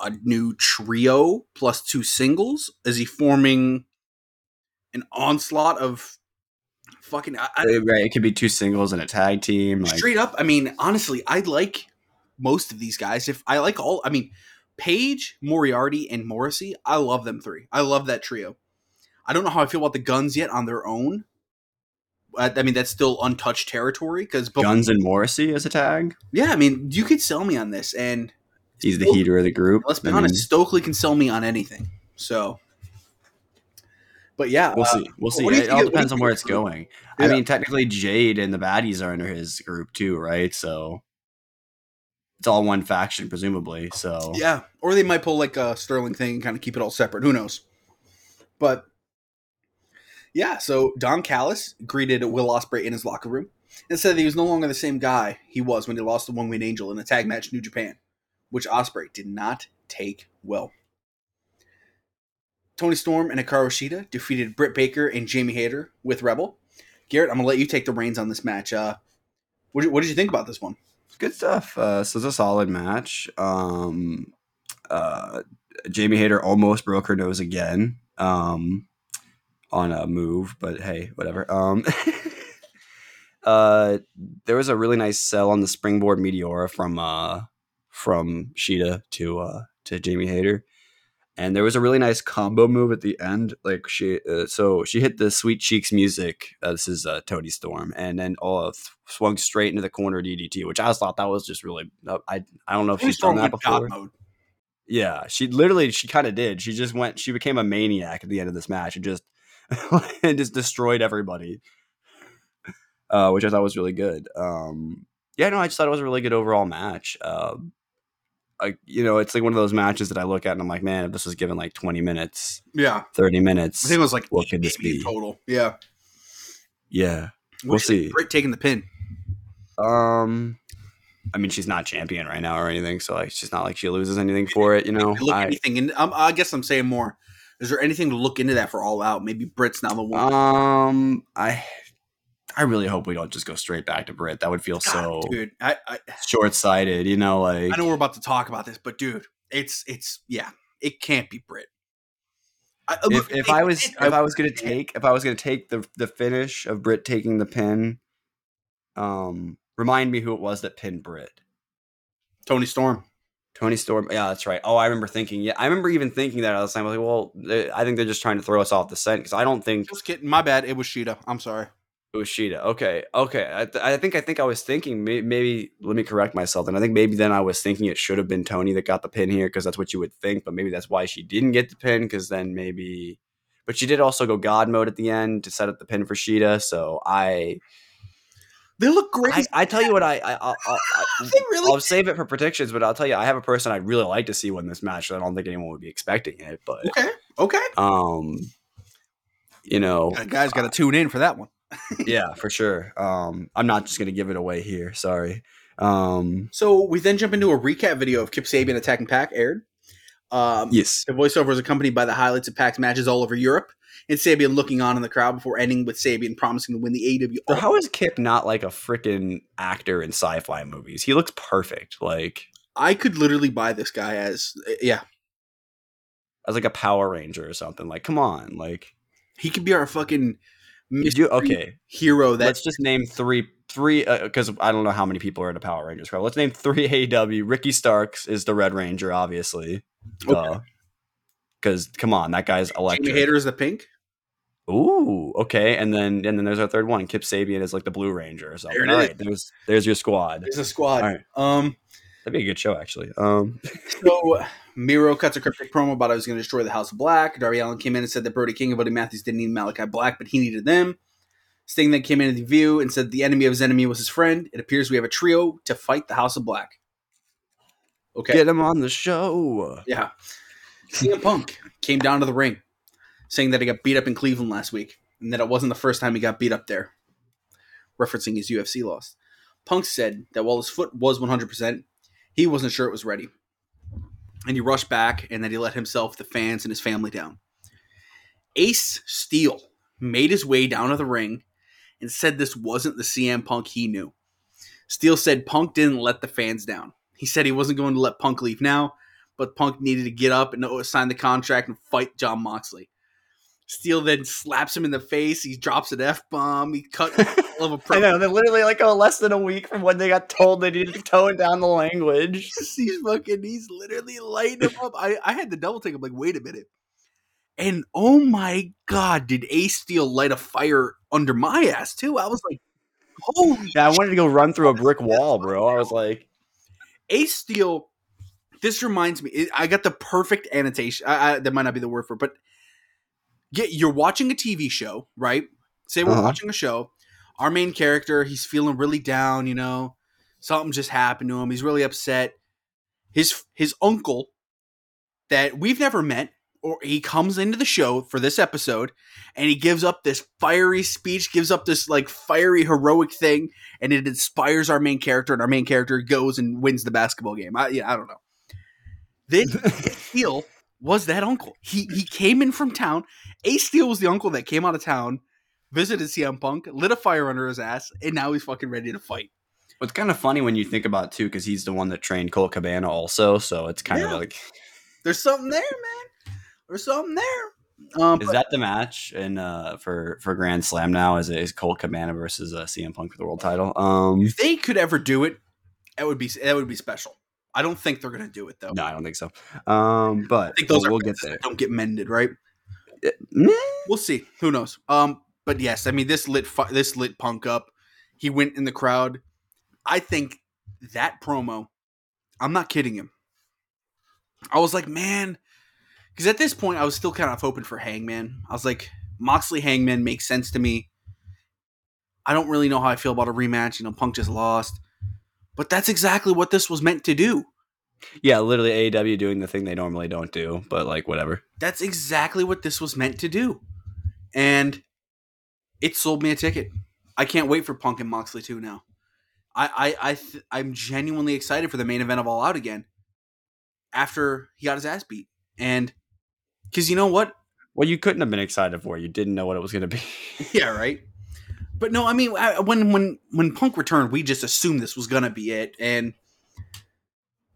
a new trio plus two singles? Is he forming an onslaught of fucking I, I, Right. It could be two singles and a tag team. Like, straight up? I mean, honestly, I like most of these guys. If I like all, I mean, Page, Moriarty, and Morrissey, I love them three. I love that trio. I don't know how I feel about the Guns yet on their own. I, I mean, that's still untouched territory because Guns and Morrissey as a tag. Yeah, I mean, you could sell me on this, and He's the heater of the group. let's be I mean, honest, Stokely can sell me on anything. So, but yeah, We'll uh, see. We'll see. what do you It all of- what do you depends on where it's going. I mean, technically, Jade and the baddies are under his group too, right? So it's all one faction, presumably. So Yeah, or they might pull like a Sterling thing and kind of keep it all separate. Who knows? But yeah, so Don Callis greeted Will Ospreay in his locker room and said that he was no longer the same guy he was when he lost the One Winged Angel in a tag match in New Japan, which Ospreay did not take well. Toni Storm and Hikaru Shida defeated Britt Baker and Jamie Hayter with Rebel. Garrett, I'm gonna let you take the reins on this match. Uh, what did, what did you think about this one? good stuff. Uh, so it's a solid match. Um, uh, Jamie Hayter almost broke her nose again um, on a move, but hey, whatever. Um, (laughs) uh, there was a really nice sell on the springboard Meteora from uh, from Shida to uh, to Jamie Hayter. And there was a really nice combo move at the end. Like she, uh, so she hit the Sweet Cheeks music. Uh, this is uh, Toni Storm, and then th- swung straight into the corner DDT, which I just thought that was just really. Uh, I I don't know if Toni she's done that before. mode. Yeah, she literally she kind of did. She just went. She became a maniac at the end of this match and just (laughs) and just destroyed everybody, uh, which I thought was really good. Um, yeah, no, I just thought it was a really good overall match. Um, like you know, it's like one of those matches that I look at and I'm like, man, if this was given like 20 minutes, Yeah, 30 minutes, I think it was like What could this be? total? Yeah, yeah, We'll do you think see. Britt taking the pin. Um, I mean, she's not champion right now or anything, so like, she's not like she loses anything for it. You know, look I, anything in. Um, I guess I'm saying more. Is there anything to look into that for all out? Maybe Britt's not the one. um, I, I really hope we don't just go straight back to Britt. That would feel so dude, I, I short sighted. You know, like I know we're about to talk about this, but dude, it's it's yeah, it can't be Britt. I, if, look, if they- I was they- if I was gonna take if I was gonna take the the finish of Britt taking the pin, um, remind me who it was that pinned Britt. Toni Storm. Toni Storm. Yeah, that's right. Oh, I remember thinking. Yeah, I remember even thinking that at the time. I was like, well, I think they're just trying to throw us off the scent because I don't think Just kidding. My bad. It was Shida. I'm sorry. Shida. Okay, okay. I, th- I think I think I was thinking maybe, maybe let me correct myself. And I think maybe then I was thinking it should have been Toni that got the pin here because that's what you would think. But maybe that's why she didn't get the pin because then maybe. But she did also go God mode at the end to set up the pin for Shida. So I They look great. I, I tell you what I I I- (laughs) really. I'll save it for predictions. But I'll tell you I have a person I'd really like to see win this match. I don't think anyone would be expecting it. But okay. Okay. um, you know, guys got to tune in for that one. Yeah, for sure. Um, I'm not just gonna give it away here. Sorry. Um, So we then jump into a recap video of Kip Sabian attacking Pac aired. Um, yes. The voiceover was accompanied by the highlights of Pac's matches all over Europe. and Sabian looking on in the crowd before ending with Sabian promising to win the AEW. Bro, how is Kip not like a freaking actor in sci-fi movies? He looks perfect. Like I could literally buy this guy as yeah, as like a Power Ranger or something. Like, come on, like he could be our fucking you okay. hero. That Let's just name three three because I don't know how many people are in a Power Rangers crowd. Let's name three (laughs) AEW. Ricky Starks is the Red Ranger, obviously. Okay. Because come on, that guy's Jamie electric. Hayter is the pink. Ooh, okay, and then and then there's our third one. Kip Sabian is like the Blue Ranger or something. There it All is. right, there's there's your squad. There's a squad. All right. Um, That'd be a good show, actually. Um, (laughs) so Miro cuts a cryptic promo about I was going to destroy the House of Black. Darby Allin came in and said that Brody King and Buddy Matthews didn't need Malachi Black, but he needed them. Sting then came into the view and said the enemy of his enemy was his friend. It appears we have a trio to fight the House of Black. Okay. Get him on the show. Yeah. CM Punk came down to the ring saying that he got beat up in Cleveland last week and that it wasn't the first time he got beat up there, referencing his UFC loss. Punk said that while his foot was 100%, he wasn't sure it was ready. And he rushed back and then he let himself, the fans, and his family down. Ace Steel made his way down to the ring and said this wasn't the CM Punk he knew. Steel said Punk didn't let the fans down. He said he wasn't going to let Punk leave now, but Punk needed to get up and sign the contract and fight Jon Moxley. Steel then slaps him in the face. He drops an F bomb. He cut (laughs) of a I know they're literally like oh, less than a week from when they got told they needed to tone down the language. (laughs) He's fucking. He's literally lighting him up. I, I had to double take. I'm like, wait a minute. And oh my god, did Ace Steel light a fire under my ass too? I was like, holy Yeah, I wanted to go run through a brick (laughs) wall, bro. I was like, Ace Steel. This reminds me. I got the perfect annotation. I, I, that might not be the word for, it, but get you're watching a TV show, right? Say we're Uh-huh. watching a show. Our main character, he's feeling really down. You know, something just happened to him. He's really upset. His his uncle, that we've never met, or he comes into the show for this episode, and he gives up this fiery speech, gives up this like fiery heroic thing, and it inspires our main character, and our main character goes and wins the basketball game. I, yeah, I don't know. This (laughs) Steel was that uncle. He he came in from town. Ace Steel was the uncle that came out of town, visited CM Punk, lit a fire under his ass, and now he's fucking ready to fight. it's kind of funny when you think about it, too, because he's the one that trained Colt Cabana also. So it's kind Yeah. of like, There's something there, man. There's something there. Um, is but- that the match in uh for for Grand Slam now? Is it is Colt Cabana versus uh, CM Punk for the world title? Um, if they could ever do it, that would be that would be special. I don't think they're gonna do it though. no, I don't think so. Um, but I think those we'll, are we'll get there. Don't get mended, right? Meh. We'll see. Who knows? Um, but yes, I mean this lit fu- this lit Punk up. He went in the crowd. I think that promo. I'm not kidding him. I was like, man, because at this point I was still kind of hoping for Hangman. I was like, Moxley Hangman makes sense to me. I don't really know how I feel about a rematch. You know, Punk just lost, but that's exactly what this was meant to do. Yeah, literally AEW doing the thing they normally don't do, but like whatever. That's exactly what this was meant to do. And it sold me a ticket. I can't wait for Punk and Moxley 2 now. I I, I th- I'm genuinely excited for the main event of All Out again. After he got his ass beat. And cuz you know what? Well, you couldn't have been excited for. You didn't know what it was going to be. (laughs) Yeah, right. But no, I mean I, when when when Punk returned, we just assumed this was to be it and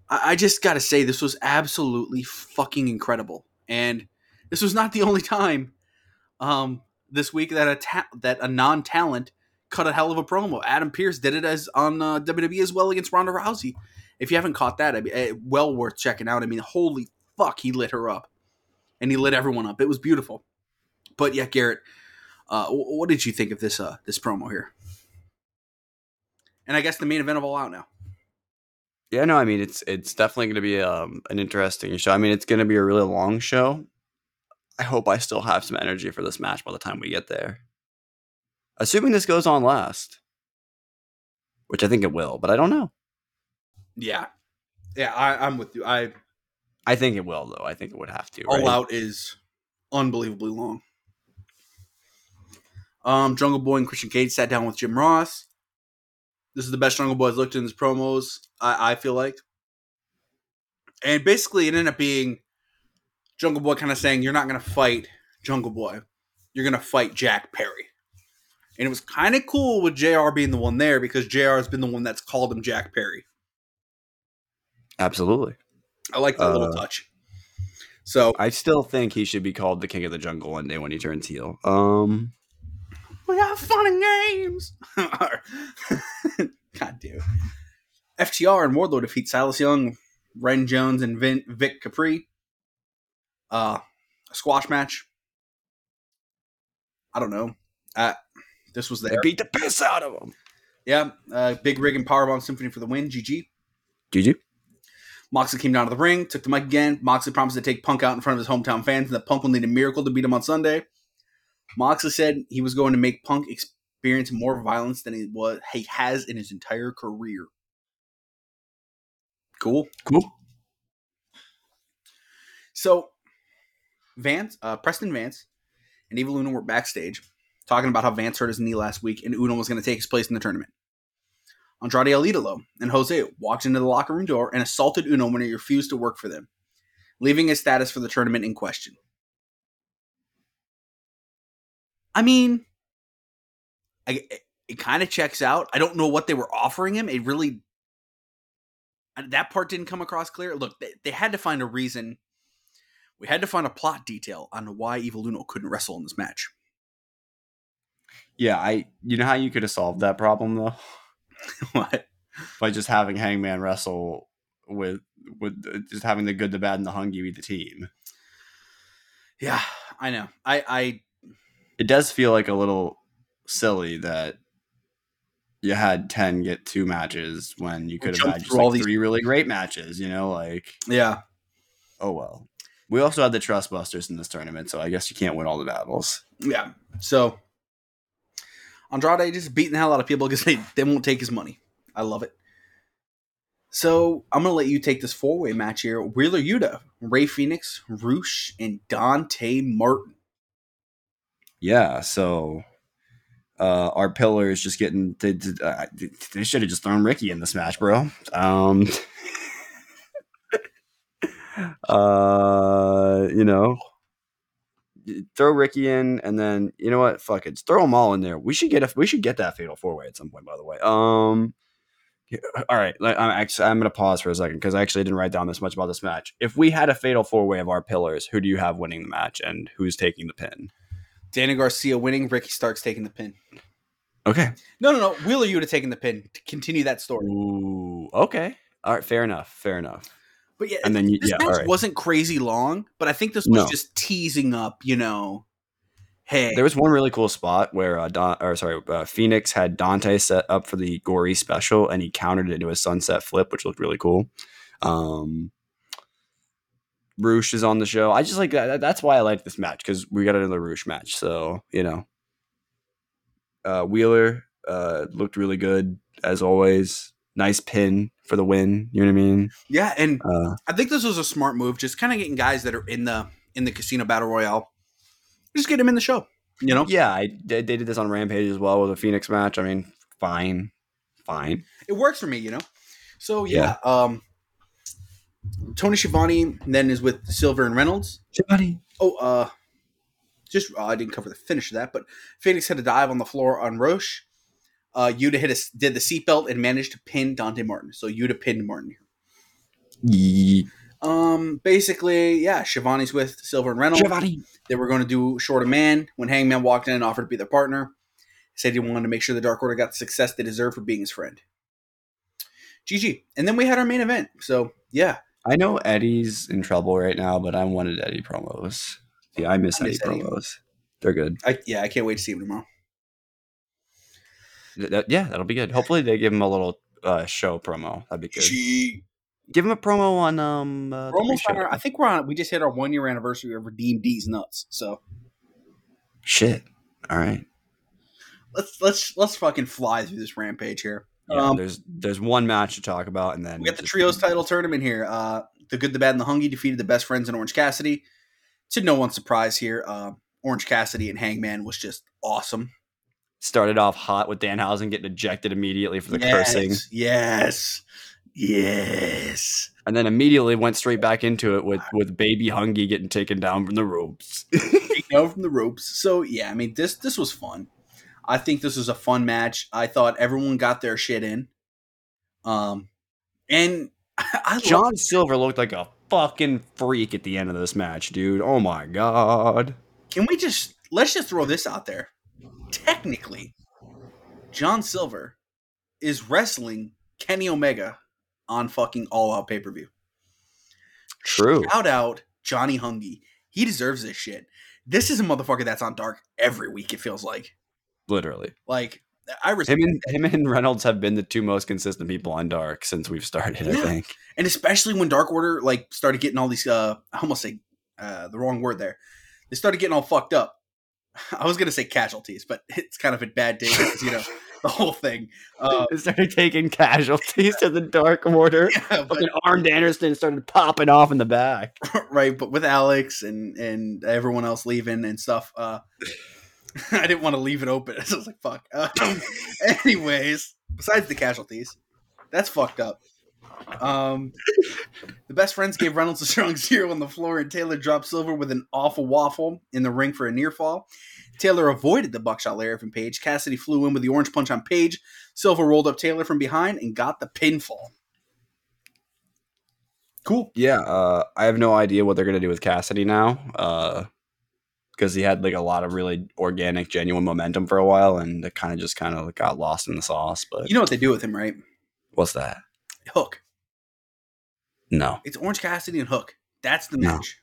I, I just got to say this was absolutely fucking incredible. And this was not the only time um, this week that a ta- that a non talent cut a hell of a promo. Adam Pearce did it as on uh, WWE as well against Ronda Rousey. If you haven't caught that, I mean, eh, well worth checking out. I mean, holy fuck, he lit her up, and he lit everyone up. It was beautiful. But yeah, Garrett, uh, what did you think of this uh, this promo here? And I guess the main event of All Out now. Yeah, no, I mean it's it's definitely going to be um, an interesting show. I mean it's going to be a really long show. I hope I still have some energy for this match by the time we get there. Assuming this goes on last, which I think it will, but I don't know. Yeah, yeah, I, I'm with you. I I think it will though. I think it would have to. All right? Out is unbelievably long. Um, Jungle Boy and Christian Cage sat down with Jim Ross. This is the best Jungle Boy's looked in his promos. I, I feel like, and basically it ended up being Jungle Boy kind of saying, "You're not going to fight Jungle Boy," you're gonna fight Jack Perry. And it was kind of cool with JR being the one there because JR has been the one that's called him Jack Perry. Absolutely. I like that little Uh, touch. So I still think he should be called the King of the Jungle one day when he turns heel. Um, we have fun and games. (laughs) God damn. FTR and Wardlow defeat Silas Young, Ren Jones, and Vin- Vic Capri. Uh, a squash match. I don't know. Uh, this was they beat the piss out of them. Yeah, uh, Big Rig and Powerbomb Symphony for the win. GG. GG. Moxley came down to the ring, took the mic again. Moxley promised to take Punk out in front of his hometown fans, and that Punk will need a miracle to beat him on Sunday. Moxley said he was going to make Punk experience more violence than he was he has in his entire career. Cool. Cool. So, Vance, uh, Preston Vance, and Evil Uno were backstage talking about how Vance hurt his knee last week, and Uno was going to take his place in the tournament. Andrade El Idolo and Jose walked into the locker room door and assaulted Uno when he refused to work for them, leaving his status for the tournament in question. I mean, I, it, it kind of checks out. I don't know what they were offering him. It really that part didn't come across clear. Look, they, they had to find a reason. We had to find a plot detail on why Evil Uno couldn't wrestle in this match. Yeah, I. You know how you could have solved that problem though (laughs) what? by just having Hangman wrestle with with uh, just having the good, the bad, and the hungry be the team. Yeah, I know. I I It does feel like a little silly that you had ten get two matches when you could have had just through all like these- three really great matches. You know, like yeah. oh well. We also had the Trust Busters in this tournament, so I guess you can't win all the battles. Yeah. So Andrade just beating the hell out of people because they, they won't take his money. I love it. So I'm gonna let you take this four way match here. Wheeler Yuta, Rey Fenix, Rush, and Dante Martin. Yeah, so uh, our pillar is just getting they, uh, they should have just thrown Ricky in this match, bro. Um, (laughs) uh, you know, throw Ricky in, and then you know what? Fuck it, throw them all in there. We should get a we should get that fatal four way at some point. By the way, um. All right, I'm actually I'm gonna pause for a second because I actually didn't write down this much about this match. If we had a fatal four way of our pillars, who do you have winning the match, and who's taking the pin? Danny Garcia winning, Ricky Starks taking the pin. Okay, No, no, no. Wheeler Yuta taking the pin to continue that story. Ooh, okay. All right, fair enough. Fair enough. But yeah, And then you- this yeah, match all right. wasn't crazy long, but I think this was No. just teasing up, you know, hey, There was one really cool spot where uh, Don, or sorry, uh, Fenix had Dante set up for the gory special, and he countered it into a sunset flip, which looked really cool. Um, Rush is on the show. I just like that. That's why I like this match because we got another Rush match. So you know, uh, Wheeler uh, looked really good as always. Nice pin for the win. You know what I mean? yeah, and Uh, I think this was a smart move, just kind of getting guys that are in the in the casino battle royale, just get them in the show, you know. yeah, I they they did this on Rampage as well with a Fenix match. I mean, fine, fine. It works for me, you know. So yeah, um, Tony Schiavone then is with Silver and Reynolds. Schiavone. Oh, uh, just uh, I didn't cover the finish of that, but Fenix had a dive on the floor on Rush. Uh, Yuta hit a, did the seatbelt and managed to pin Dante Martin. So Yuta pinned Martin. Ye- Um, basically, yeah, Schiavone's with Silver and Reynolds. Schiavone. They were going to do short a man when Hangman walked in and offered to be their partner. Said he wanted to make sure the Dark Order got the success they deserve for being his friend. GG. And then we had our main event. So yeah, I know Eddie's in trouble right now, but I wanted Eddie promos. Yeah, I miss I Eddie miss Eddie. promos. They're good. I yeah, I can't wait to see him tomorrow. Th- that- yeah, that'll be good. Hopefully, they give him a little uh, show promo. That'd be good. Give him a promo on um. Uh, on our, I think we're on. We just hit our one year anniversary of Redeem D's nuts. So Shit. All right. let's let's let's fucking fly through this rampage here. Yeah, Um, there's there's one match to talk about, and then We got the trios title tournament here. Uh, the good, the bad, and the hungry defeated the best friends in Orange Cassidy. To no one's surprise here, uh, Orange Cassidy and Hangman was just awesome. started off hot with Danhausen getting ejected immediately for the yes, cursing, Yes, yes. and then immediately went straight back into it with with Baby Hungee getting taken down from the ropes. Taken down from the ropes. So yeah, I mean this this was fun. I think this was a fun match. I thought everyone got their shit in. Um, and (laughs) I John love- Silver looked like a fucking freak at the end of this match, dude. Oh my god. can we just let's just throw this out there? Technically, John Silver is wrestling Kenny Omega on fucking All Out pay per view. True. Shout out Johnny Hungee. He deserves this shit. This is a motherfucker that's on Dark every week. It feels like. Literally. Like I respect Him and him and Reynolds have been the two most consistent people on Dark since we've started, I think. and especially when Dark Order like started getting all these uh I almost say uh the wrong word there. They started getting all fucked up. (laughs) I was gonna say casualties, but (laughs) it's kind of a bad day because you know (laughs) the whole thing. Uh, They started taking casualties to the Dark Order. yeah, but, Armed Anderson started popping off in the back. right, but with Alex and and everyone else leaving and stuff, uh (laughs) I didn't want to leave it open. So (laughs) I was like, fuck. Um, (laughs) anyways, besides the casualties, that's fucked up. Um, the best friends gave Reynolds a strong zero on the floor, and Taylor dropped Silver with an awful waffle in the ring for a near fall. Taylor avoided the buckshot lariat from Page. Cassidy flew in with the orange punch on Page. Silver rolled up Taylor from behind and got the pinfall. Cool. Yeah, uh, I have no idea what they're gonna do with Cassidy now. Uh because he had like a lot of really organic, genuine momentum for a while, and it kind of just kind of got lost in the sauce. But You know what they do with him, right? what's that? Hook. No, It's Orange Cassidy and Hook. That's the match.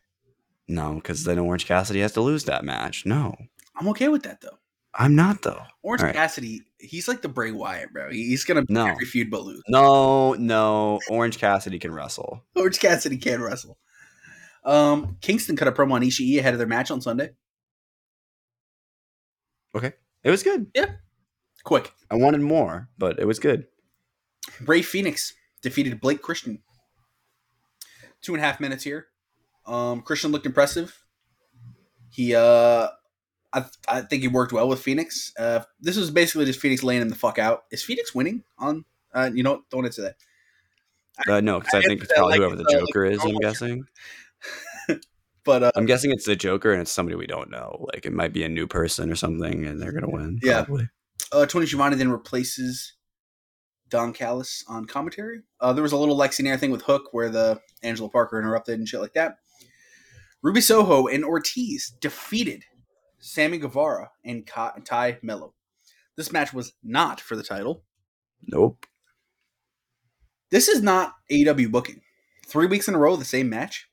no, because then Orange Cassidy has to lose that match. No, I'm okay with that though. I'm not though. Orange right. Cassidy, he's like the Bray Wyatt, bro. He's gonna No. every feud but lose. No, no, Orange Cassidy can wrestle. (laughs) Orange Cassidy can wrestle. Um, Kingston cut a promo on Ishii ahead of their match on Sunday. It was good. Yeah. Quick, I wanted more, but it was good. Rey Fenix defeated Blake Christian. Two and a half minutes here. Um, Christian looked impressive. He, uh, I, I think he worked well with Fenix. Uh, this was basically just Fenix laying him the fuck out. Is Fenix winning on? Uh, you know, don't answer that. Uh, no, because I, I think it's probably like whoever the uh, like Joker is. I'm guessing. But uh, I'm guessing it's the Joker, and it's somebody we don't know. Like it might be a new person or something, and they're gonna win. Yeah. probably. uh, Tony Schiavone then replaces Don Callis on commentary. Uh, there was a little Lexy Nair thing with Hook where the Angela Parker interrupted and shit like that. Ruby Soho and Ortiz defeated Sammy Guevara and Ka- Tay Melo. This match was not for the title. Nope. This is not AEW booking. Three weeks in a row, the same match.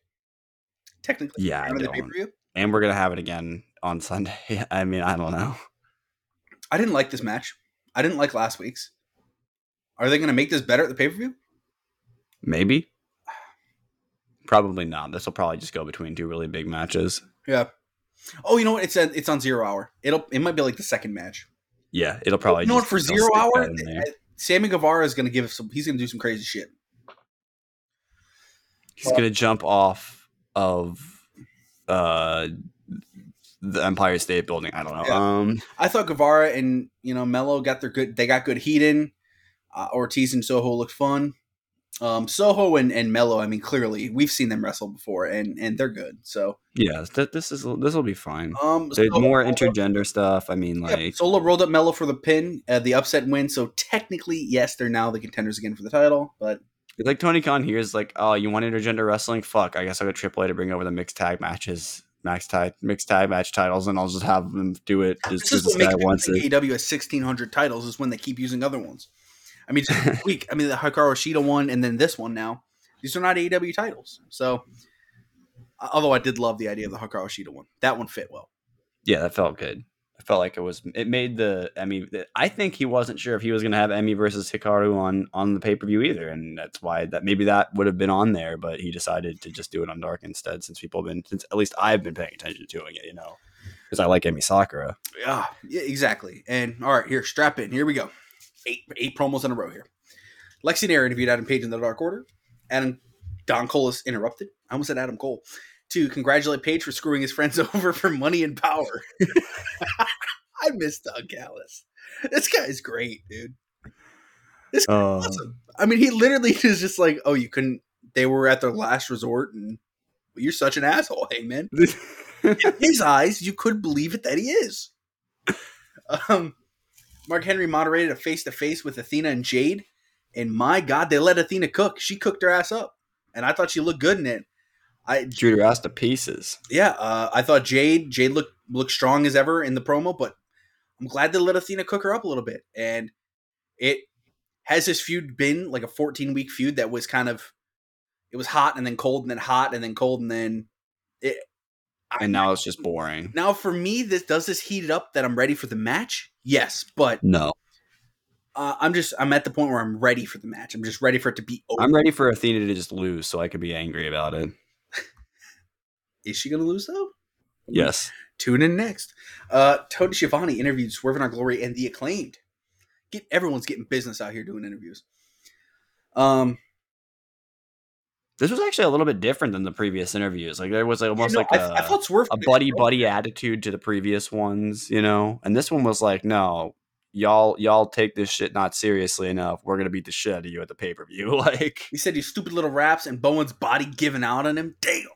Technically, Yeah, I time of the don't. And we're gonna have it again on (laughs) Sunday. I mean, I don't know. I didn't like this match. I didn't like last week's. Are they going to make this better at the pay per view? Maybe. Probably not. This will probably just go between two really big matches. Yeah. Oh, you know what? It's a, it's on zero hour. It'll it might be like the second match. Yeah, it'll probably. you know what? For zero hour, that in there. Sammy Guevara is going to give some. He's going to do some crazy shit. He's gonna jump off of uh the Empire State Building. I don't know. Yeah. Um, I thought Guevara and you know Melo got their good. They got good heat in. Uh, Ortiz and Soho looked fun. Um, Soho and, and Melo. I mean, clearly we've seen them wrestle before, and and they're good. So yeah, th- this is this will be fine. um, There's more intergender stuff. I mean, Yeah, like Soho rolled up Melo for the pin, uh, the upset win. So technically, yes, they're now the contenders again for the title. But It's like Tony Khan here is like, oh, you want intergender wrestling? Fuck, I guess I'll get Triple A to bring over the mixed tag matches, max tag, mixed tag match titles, and I'll just have them do it just this because this what makes guy wants it. AEW has sixteen hundred titles is when they keep using other ones. I mean, this (laughs) week. I mean, the Hikaru Shida one, and then this one now. These are not AEW titles. So, although I did love the idea of the Hikaru Shida one, that one fit well. Yeah, that felt good. Felt like it was. It made the Emi. I think he wasn't sure if he was going to have Emi versus Hikaru on on the pay per view either, and that's why that maybe that would have been on there, but he decided to just do it on Dark instead, since people have been since at least I've been paying attention to it, you know, because I like Emi Sakura. Yeah, yeah, exactly. And all right, here, strap in. Here we go. Eight eight promos in a row here. Lexy Nair interviewed Adam Page in the Dark Order. Adam Don Cole is interrupted. I almost said Adam Cole to congratulate Page for screwing his friends (laughs) over for money and power. (laughs) I miss Don Callis. This guy's great, dude. Oh, Awesome. I mean, he literally (laughs) is just like, "Oh, you couldn't." They were at their last resort, and you're such an asshole, hey man. in his eyes, you could believe it that he is. Um, Mark Henry moderated a face to face with Athena and Jade, and my God, they let Athena cook. She cooked her ass up, and I thought she looked good in it. I Drew her ass to pieces. yeah, uh, I thought Jade Jade looked looked strong as ever in the promo, but I'm glad they let Athena cook her up a little bit, and it has this feud been like a 14 week feud that was kind of it was hot and then cold and then hot and then cold and then it And now it's just boring. now for me this does this heat it up that I'm ready for the match yes but No. uh, I'm just I'm at the point where I'm ready for the match I'm just ready for it to be over I'm ready for Athena to just lose so I could be angry about it. Is she gonna lose though Yes. tune in next uh Tony Schiavone interviewed Swerve in Our Glory and the acclaimed get everyone's getting business out here doing interviews um This was actually a little bit different than the previous interviews. Like there was like, almost you know, like I a I thought Swerve a buddy buddy attitude to the previous ones, you know. And this one was like, no, y'all y'all take this shit not seriously enough. We're gonna beat the shit out of you at the pay per view. (laughs) Like, He said these stupid little raps and Bowens' body giving out on him. Damn.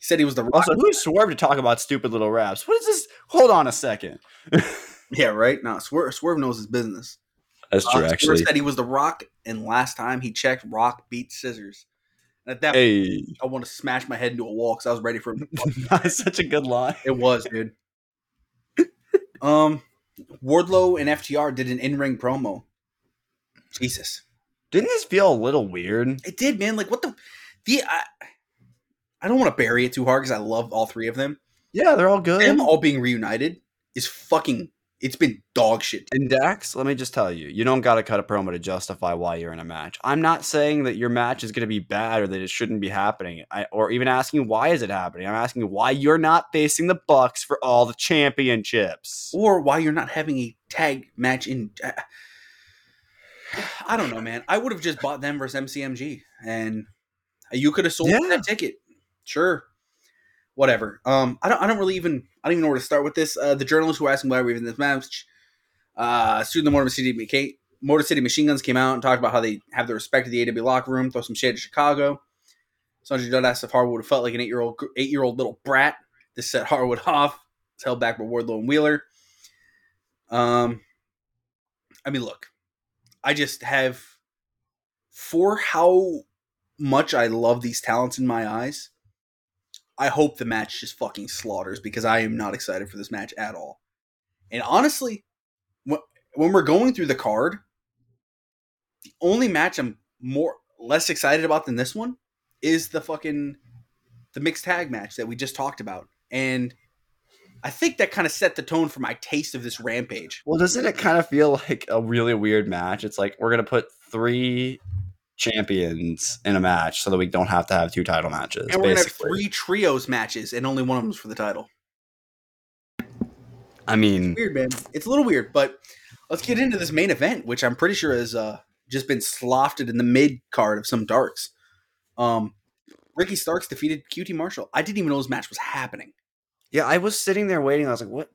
He said he was the rock. also, who swerved to talk about stupid little raps? What is this? Hold on a second. (laughs) yeah, right. No, Swerve, Swerve knows his business. That's Uh, true, Swerve actually. said he was the Rock, and last time he checked, Rock beat Scissors. And at that, point, I want to smash my head into a wall because I was ready for him. (laughs) That's such a good line. it was, dude. (laughs) Um, Wardlow and FTR did an in-ring promo. Jesus, Didn't this feel a little weird? it did, man. Like what the the I, I don't want to bury it too hard because I love all three of them. Yeah, they're all good. Them all being reunited is fucking. It's been dog shit. And Dax, let me just tell you, you don't got to cut a promo to justify why you're in a match. I'm not saying that your match is going to be bad or that it shouldn't be happening, I, or even asking why is it happening. I'm asking why you're not facing the Bucks for all the championships. or why you're not having a tag match in. Uh, I don't know, man. I would have just bought them versus MCMG, and you could have sold Yeah. that ticket. Sure, whatever. Um, I don't. I don't really even. I don't even know where to start with this. Uh, the journalists who were asking why we're in this match, uh, student the Motor City Motor City Machine Guns came out and talked about how they have the respect of the AW locker room, throw some shade at Chicago. Sanjay Dutt asked if Harwood have felt like an eight year old eight year old little brat. This set Harwood off. It's held back by Wardlow and Wheeler. Um, I mean, look, I just have for how much I love these talents in my eyes. I hope the match just fucking slaughters because I am not excited for this match at all. And honestly, when we're going through the card, the only match I'm more less excited about than this one is the fucking the mixed tag match that we just talked about. And I think that kind of set the tone for my taste of this rampage. Well, doesn't it kind of feel like a really weird match? It's like we're to put three champions in a match so that we don't have to have two title matches. And we're gonna have three trios matches, and only one of them's for the title. I mean, Weird, man. It's a little weird, but let's get into this main event, which I'm pretty sure has uh, just been slofted in the mid card of some darks. Um, Ricky Starks defeated QT Marshall. I didn't even know this match was happening. Yeah, I was sitting there waiting. I was like, what?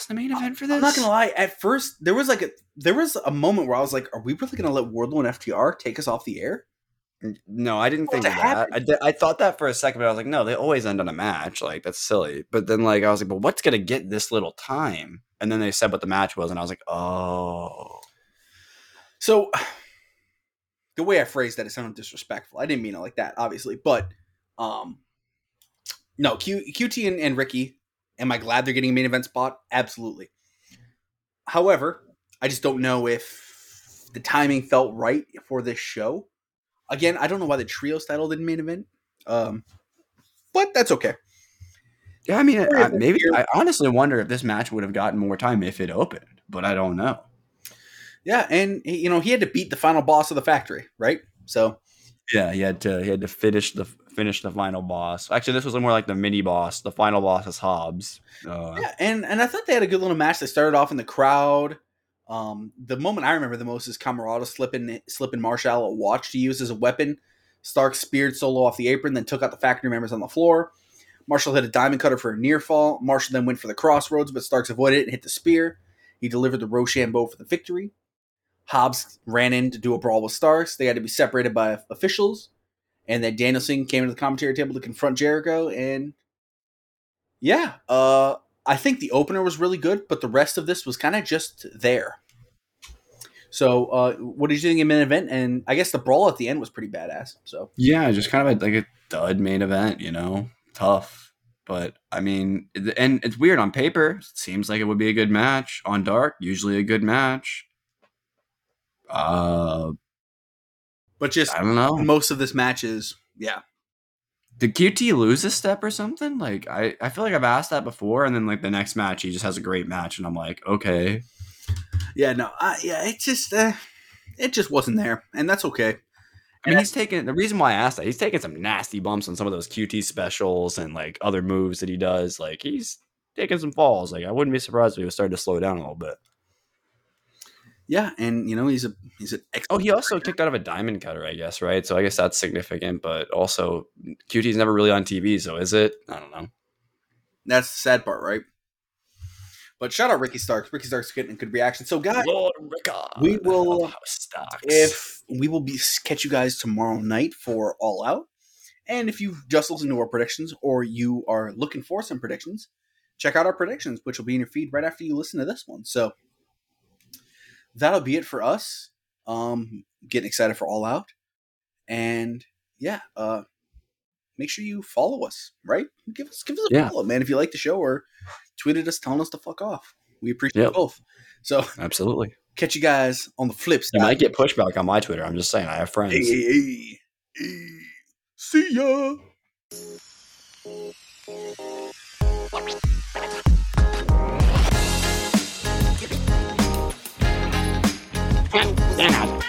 was the main event for this? I'm not gonna lie. At first, there was like a there was a moment where I was like, "Are we really gonna let Wardlow and FTR take us off the air?" No, I didn't think that. happened? I, did, I thought that for a second, but I was like, no, they always end on a match. Like that's silly. But then, like, I was like, but what's gonna get this little time? And then they said what the match was, and I was like, oh, So (sighs) the way I phrased that, it sounded disrespectful. I didn't mean it like that, obviously, but um, no, Q, QT and, and Ricky. Am I glad they're getting a main event spot? Absolutely. However, I just don't know if the timing felt right for this show. Again, I don't know why the trios title didn't main event, um, but that's okay. yeah. I mean, I, maybe. I honestly wonder if this match would have gotten more time if it opened, but I don't know. Yeah, and he- you know he had to beat the final boss of the factory, right? So Yeah, he had to he had to finish the finish the final boss. Actually, this was more like the mini boss. The final boss is Hobbs. Uh, Yeah, and and I thought they had a good little match. They started off in the crowd. Um, the moment I remember the most is Comoroto slipping slipping Marshall a watch to use as a weapon. Stark speared Solo off the apron, then took out the factory members on the floor. Marshall hit a diamond cutter for a near fall. Marshall then went for the crossroads, but Starks avoided it and hit the spear. He delivered the Rochambeau for the victory. Hobbs ran in to do a brawl with Starks. They had to be separated by officials. And then Danielson came to the commentary table to confront Jericho, and Yeah, uh, I think the opener was really good, but the rest of this was kind of just there. So, uh, what did you think of main event? And I guess the brawl at the end was pretty badass. So, Yeah, just kind of a, like a dud main event, you know, tough. But I mean, and it's weird on paper. It seems like it would be a good match on Dark. Usually a good match. Uh, but just I don't know. most of this match is yeah, Did QT lose a step or something? Like I, I feel like I've asked that before, and then like the next match, he just has a great match, and I'm like, okay, yeah, no, uh, yeah, it just uh, it just wasn't there, and that's okay. I mean, he's taking the reason why I asked that. He's taking some nasty bumps on some of those QT specials and like other moves that he does. Like he's taking some falls. Like I wouldn't be surprised if he was starting to slow down a little bit. Yeah, and you know he's a he's an Oh, he also kicked out of a diamond cutter, I guess, right? So I guess that's significant. But also, QT's never really on TV, so is it? I don't know. That's the sad part, right? But shout out Ricky Starks. Ricky Starks getting a good reaction. So, guys, Lord Rickard. we will- if we will be catch you guys tomorrow night for All Out, and if you've just listened to our predictions or you are looking for some predictions, check out our predictions, which will be in your feed right after you listen to this one. So that'll be it for us. Um, getting excited for All Out, and yeah, uh, make sure you follow us. Right, give us give us a Yeah. follow, man. If you like the show, or tweeted us telling us to fuck off. We appreciate Yep. both. So absolutely, catch you guys on the flip you side. might get pushback on my Twitter. I'm just saying, I have friends. Hey, hey, hey. See ya. Not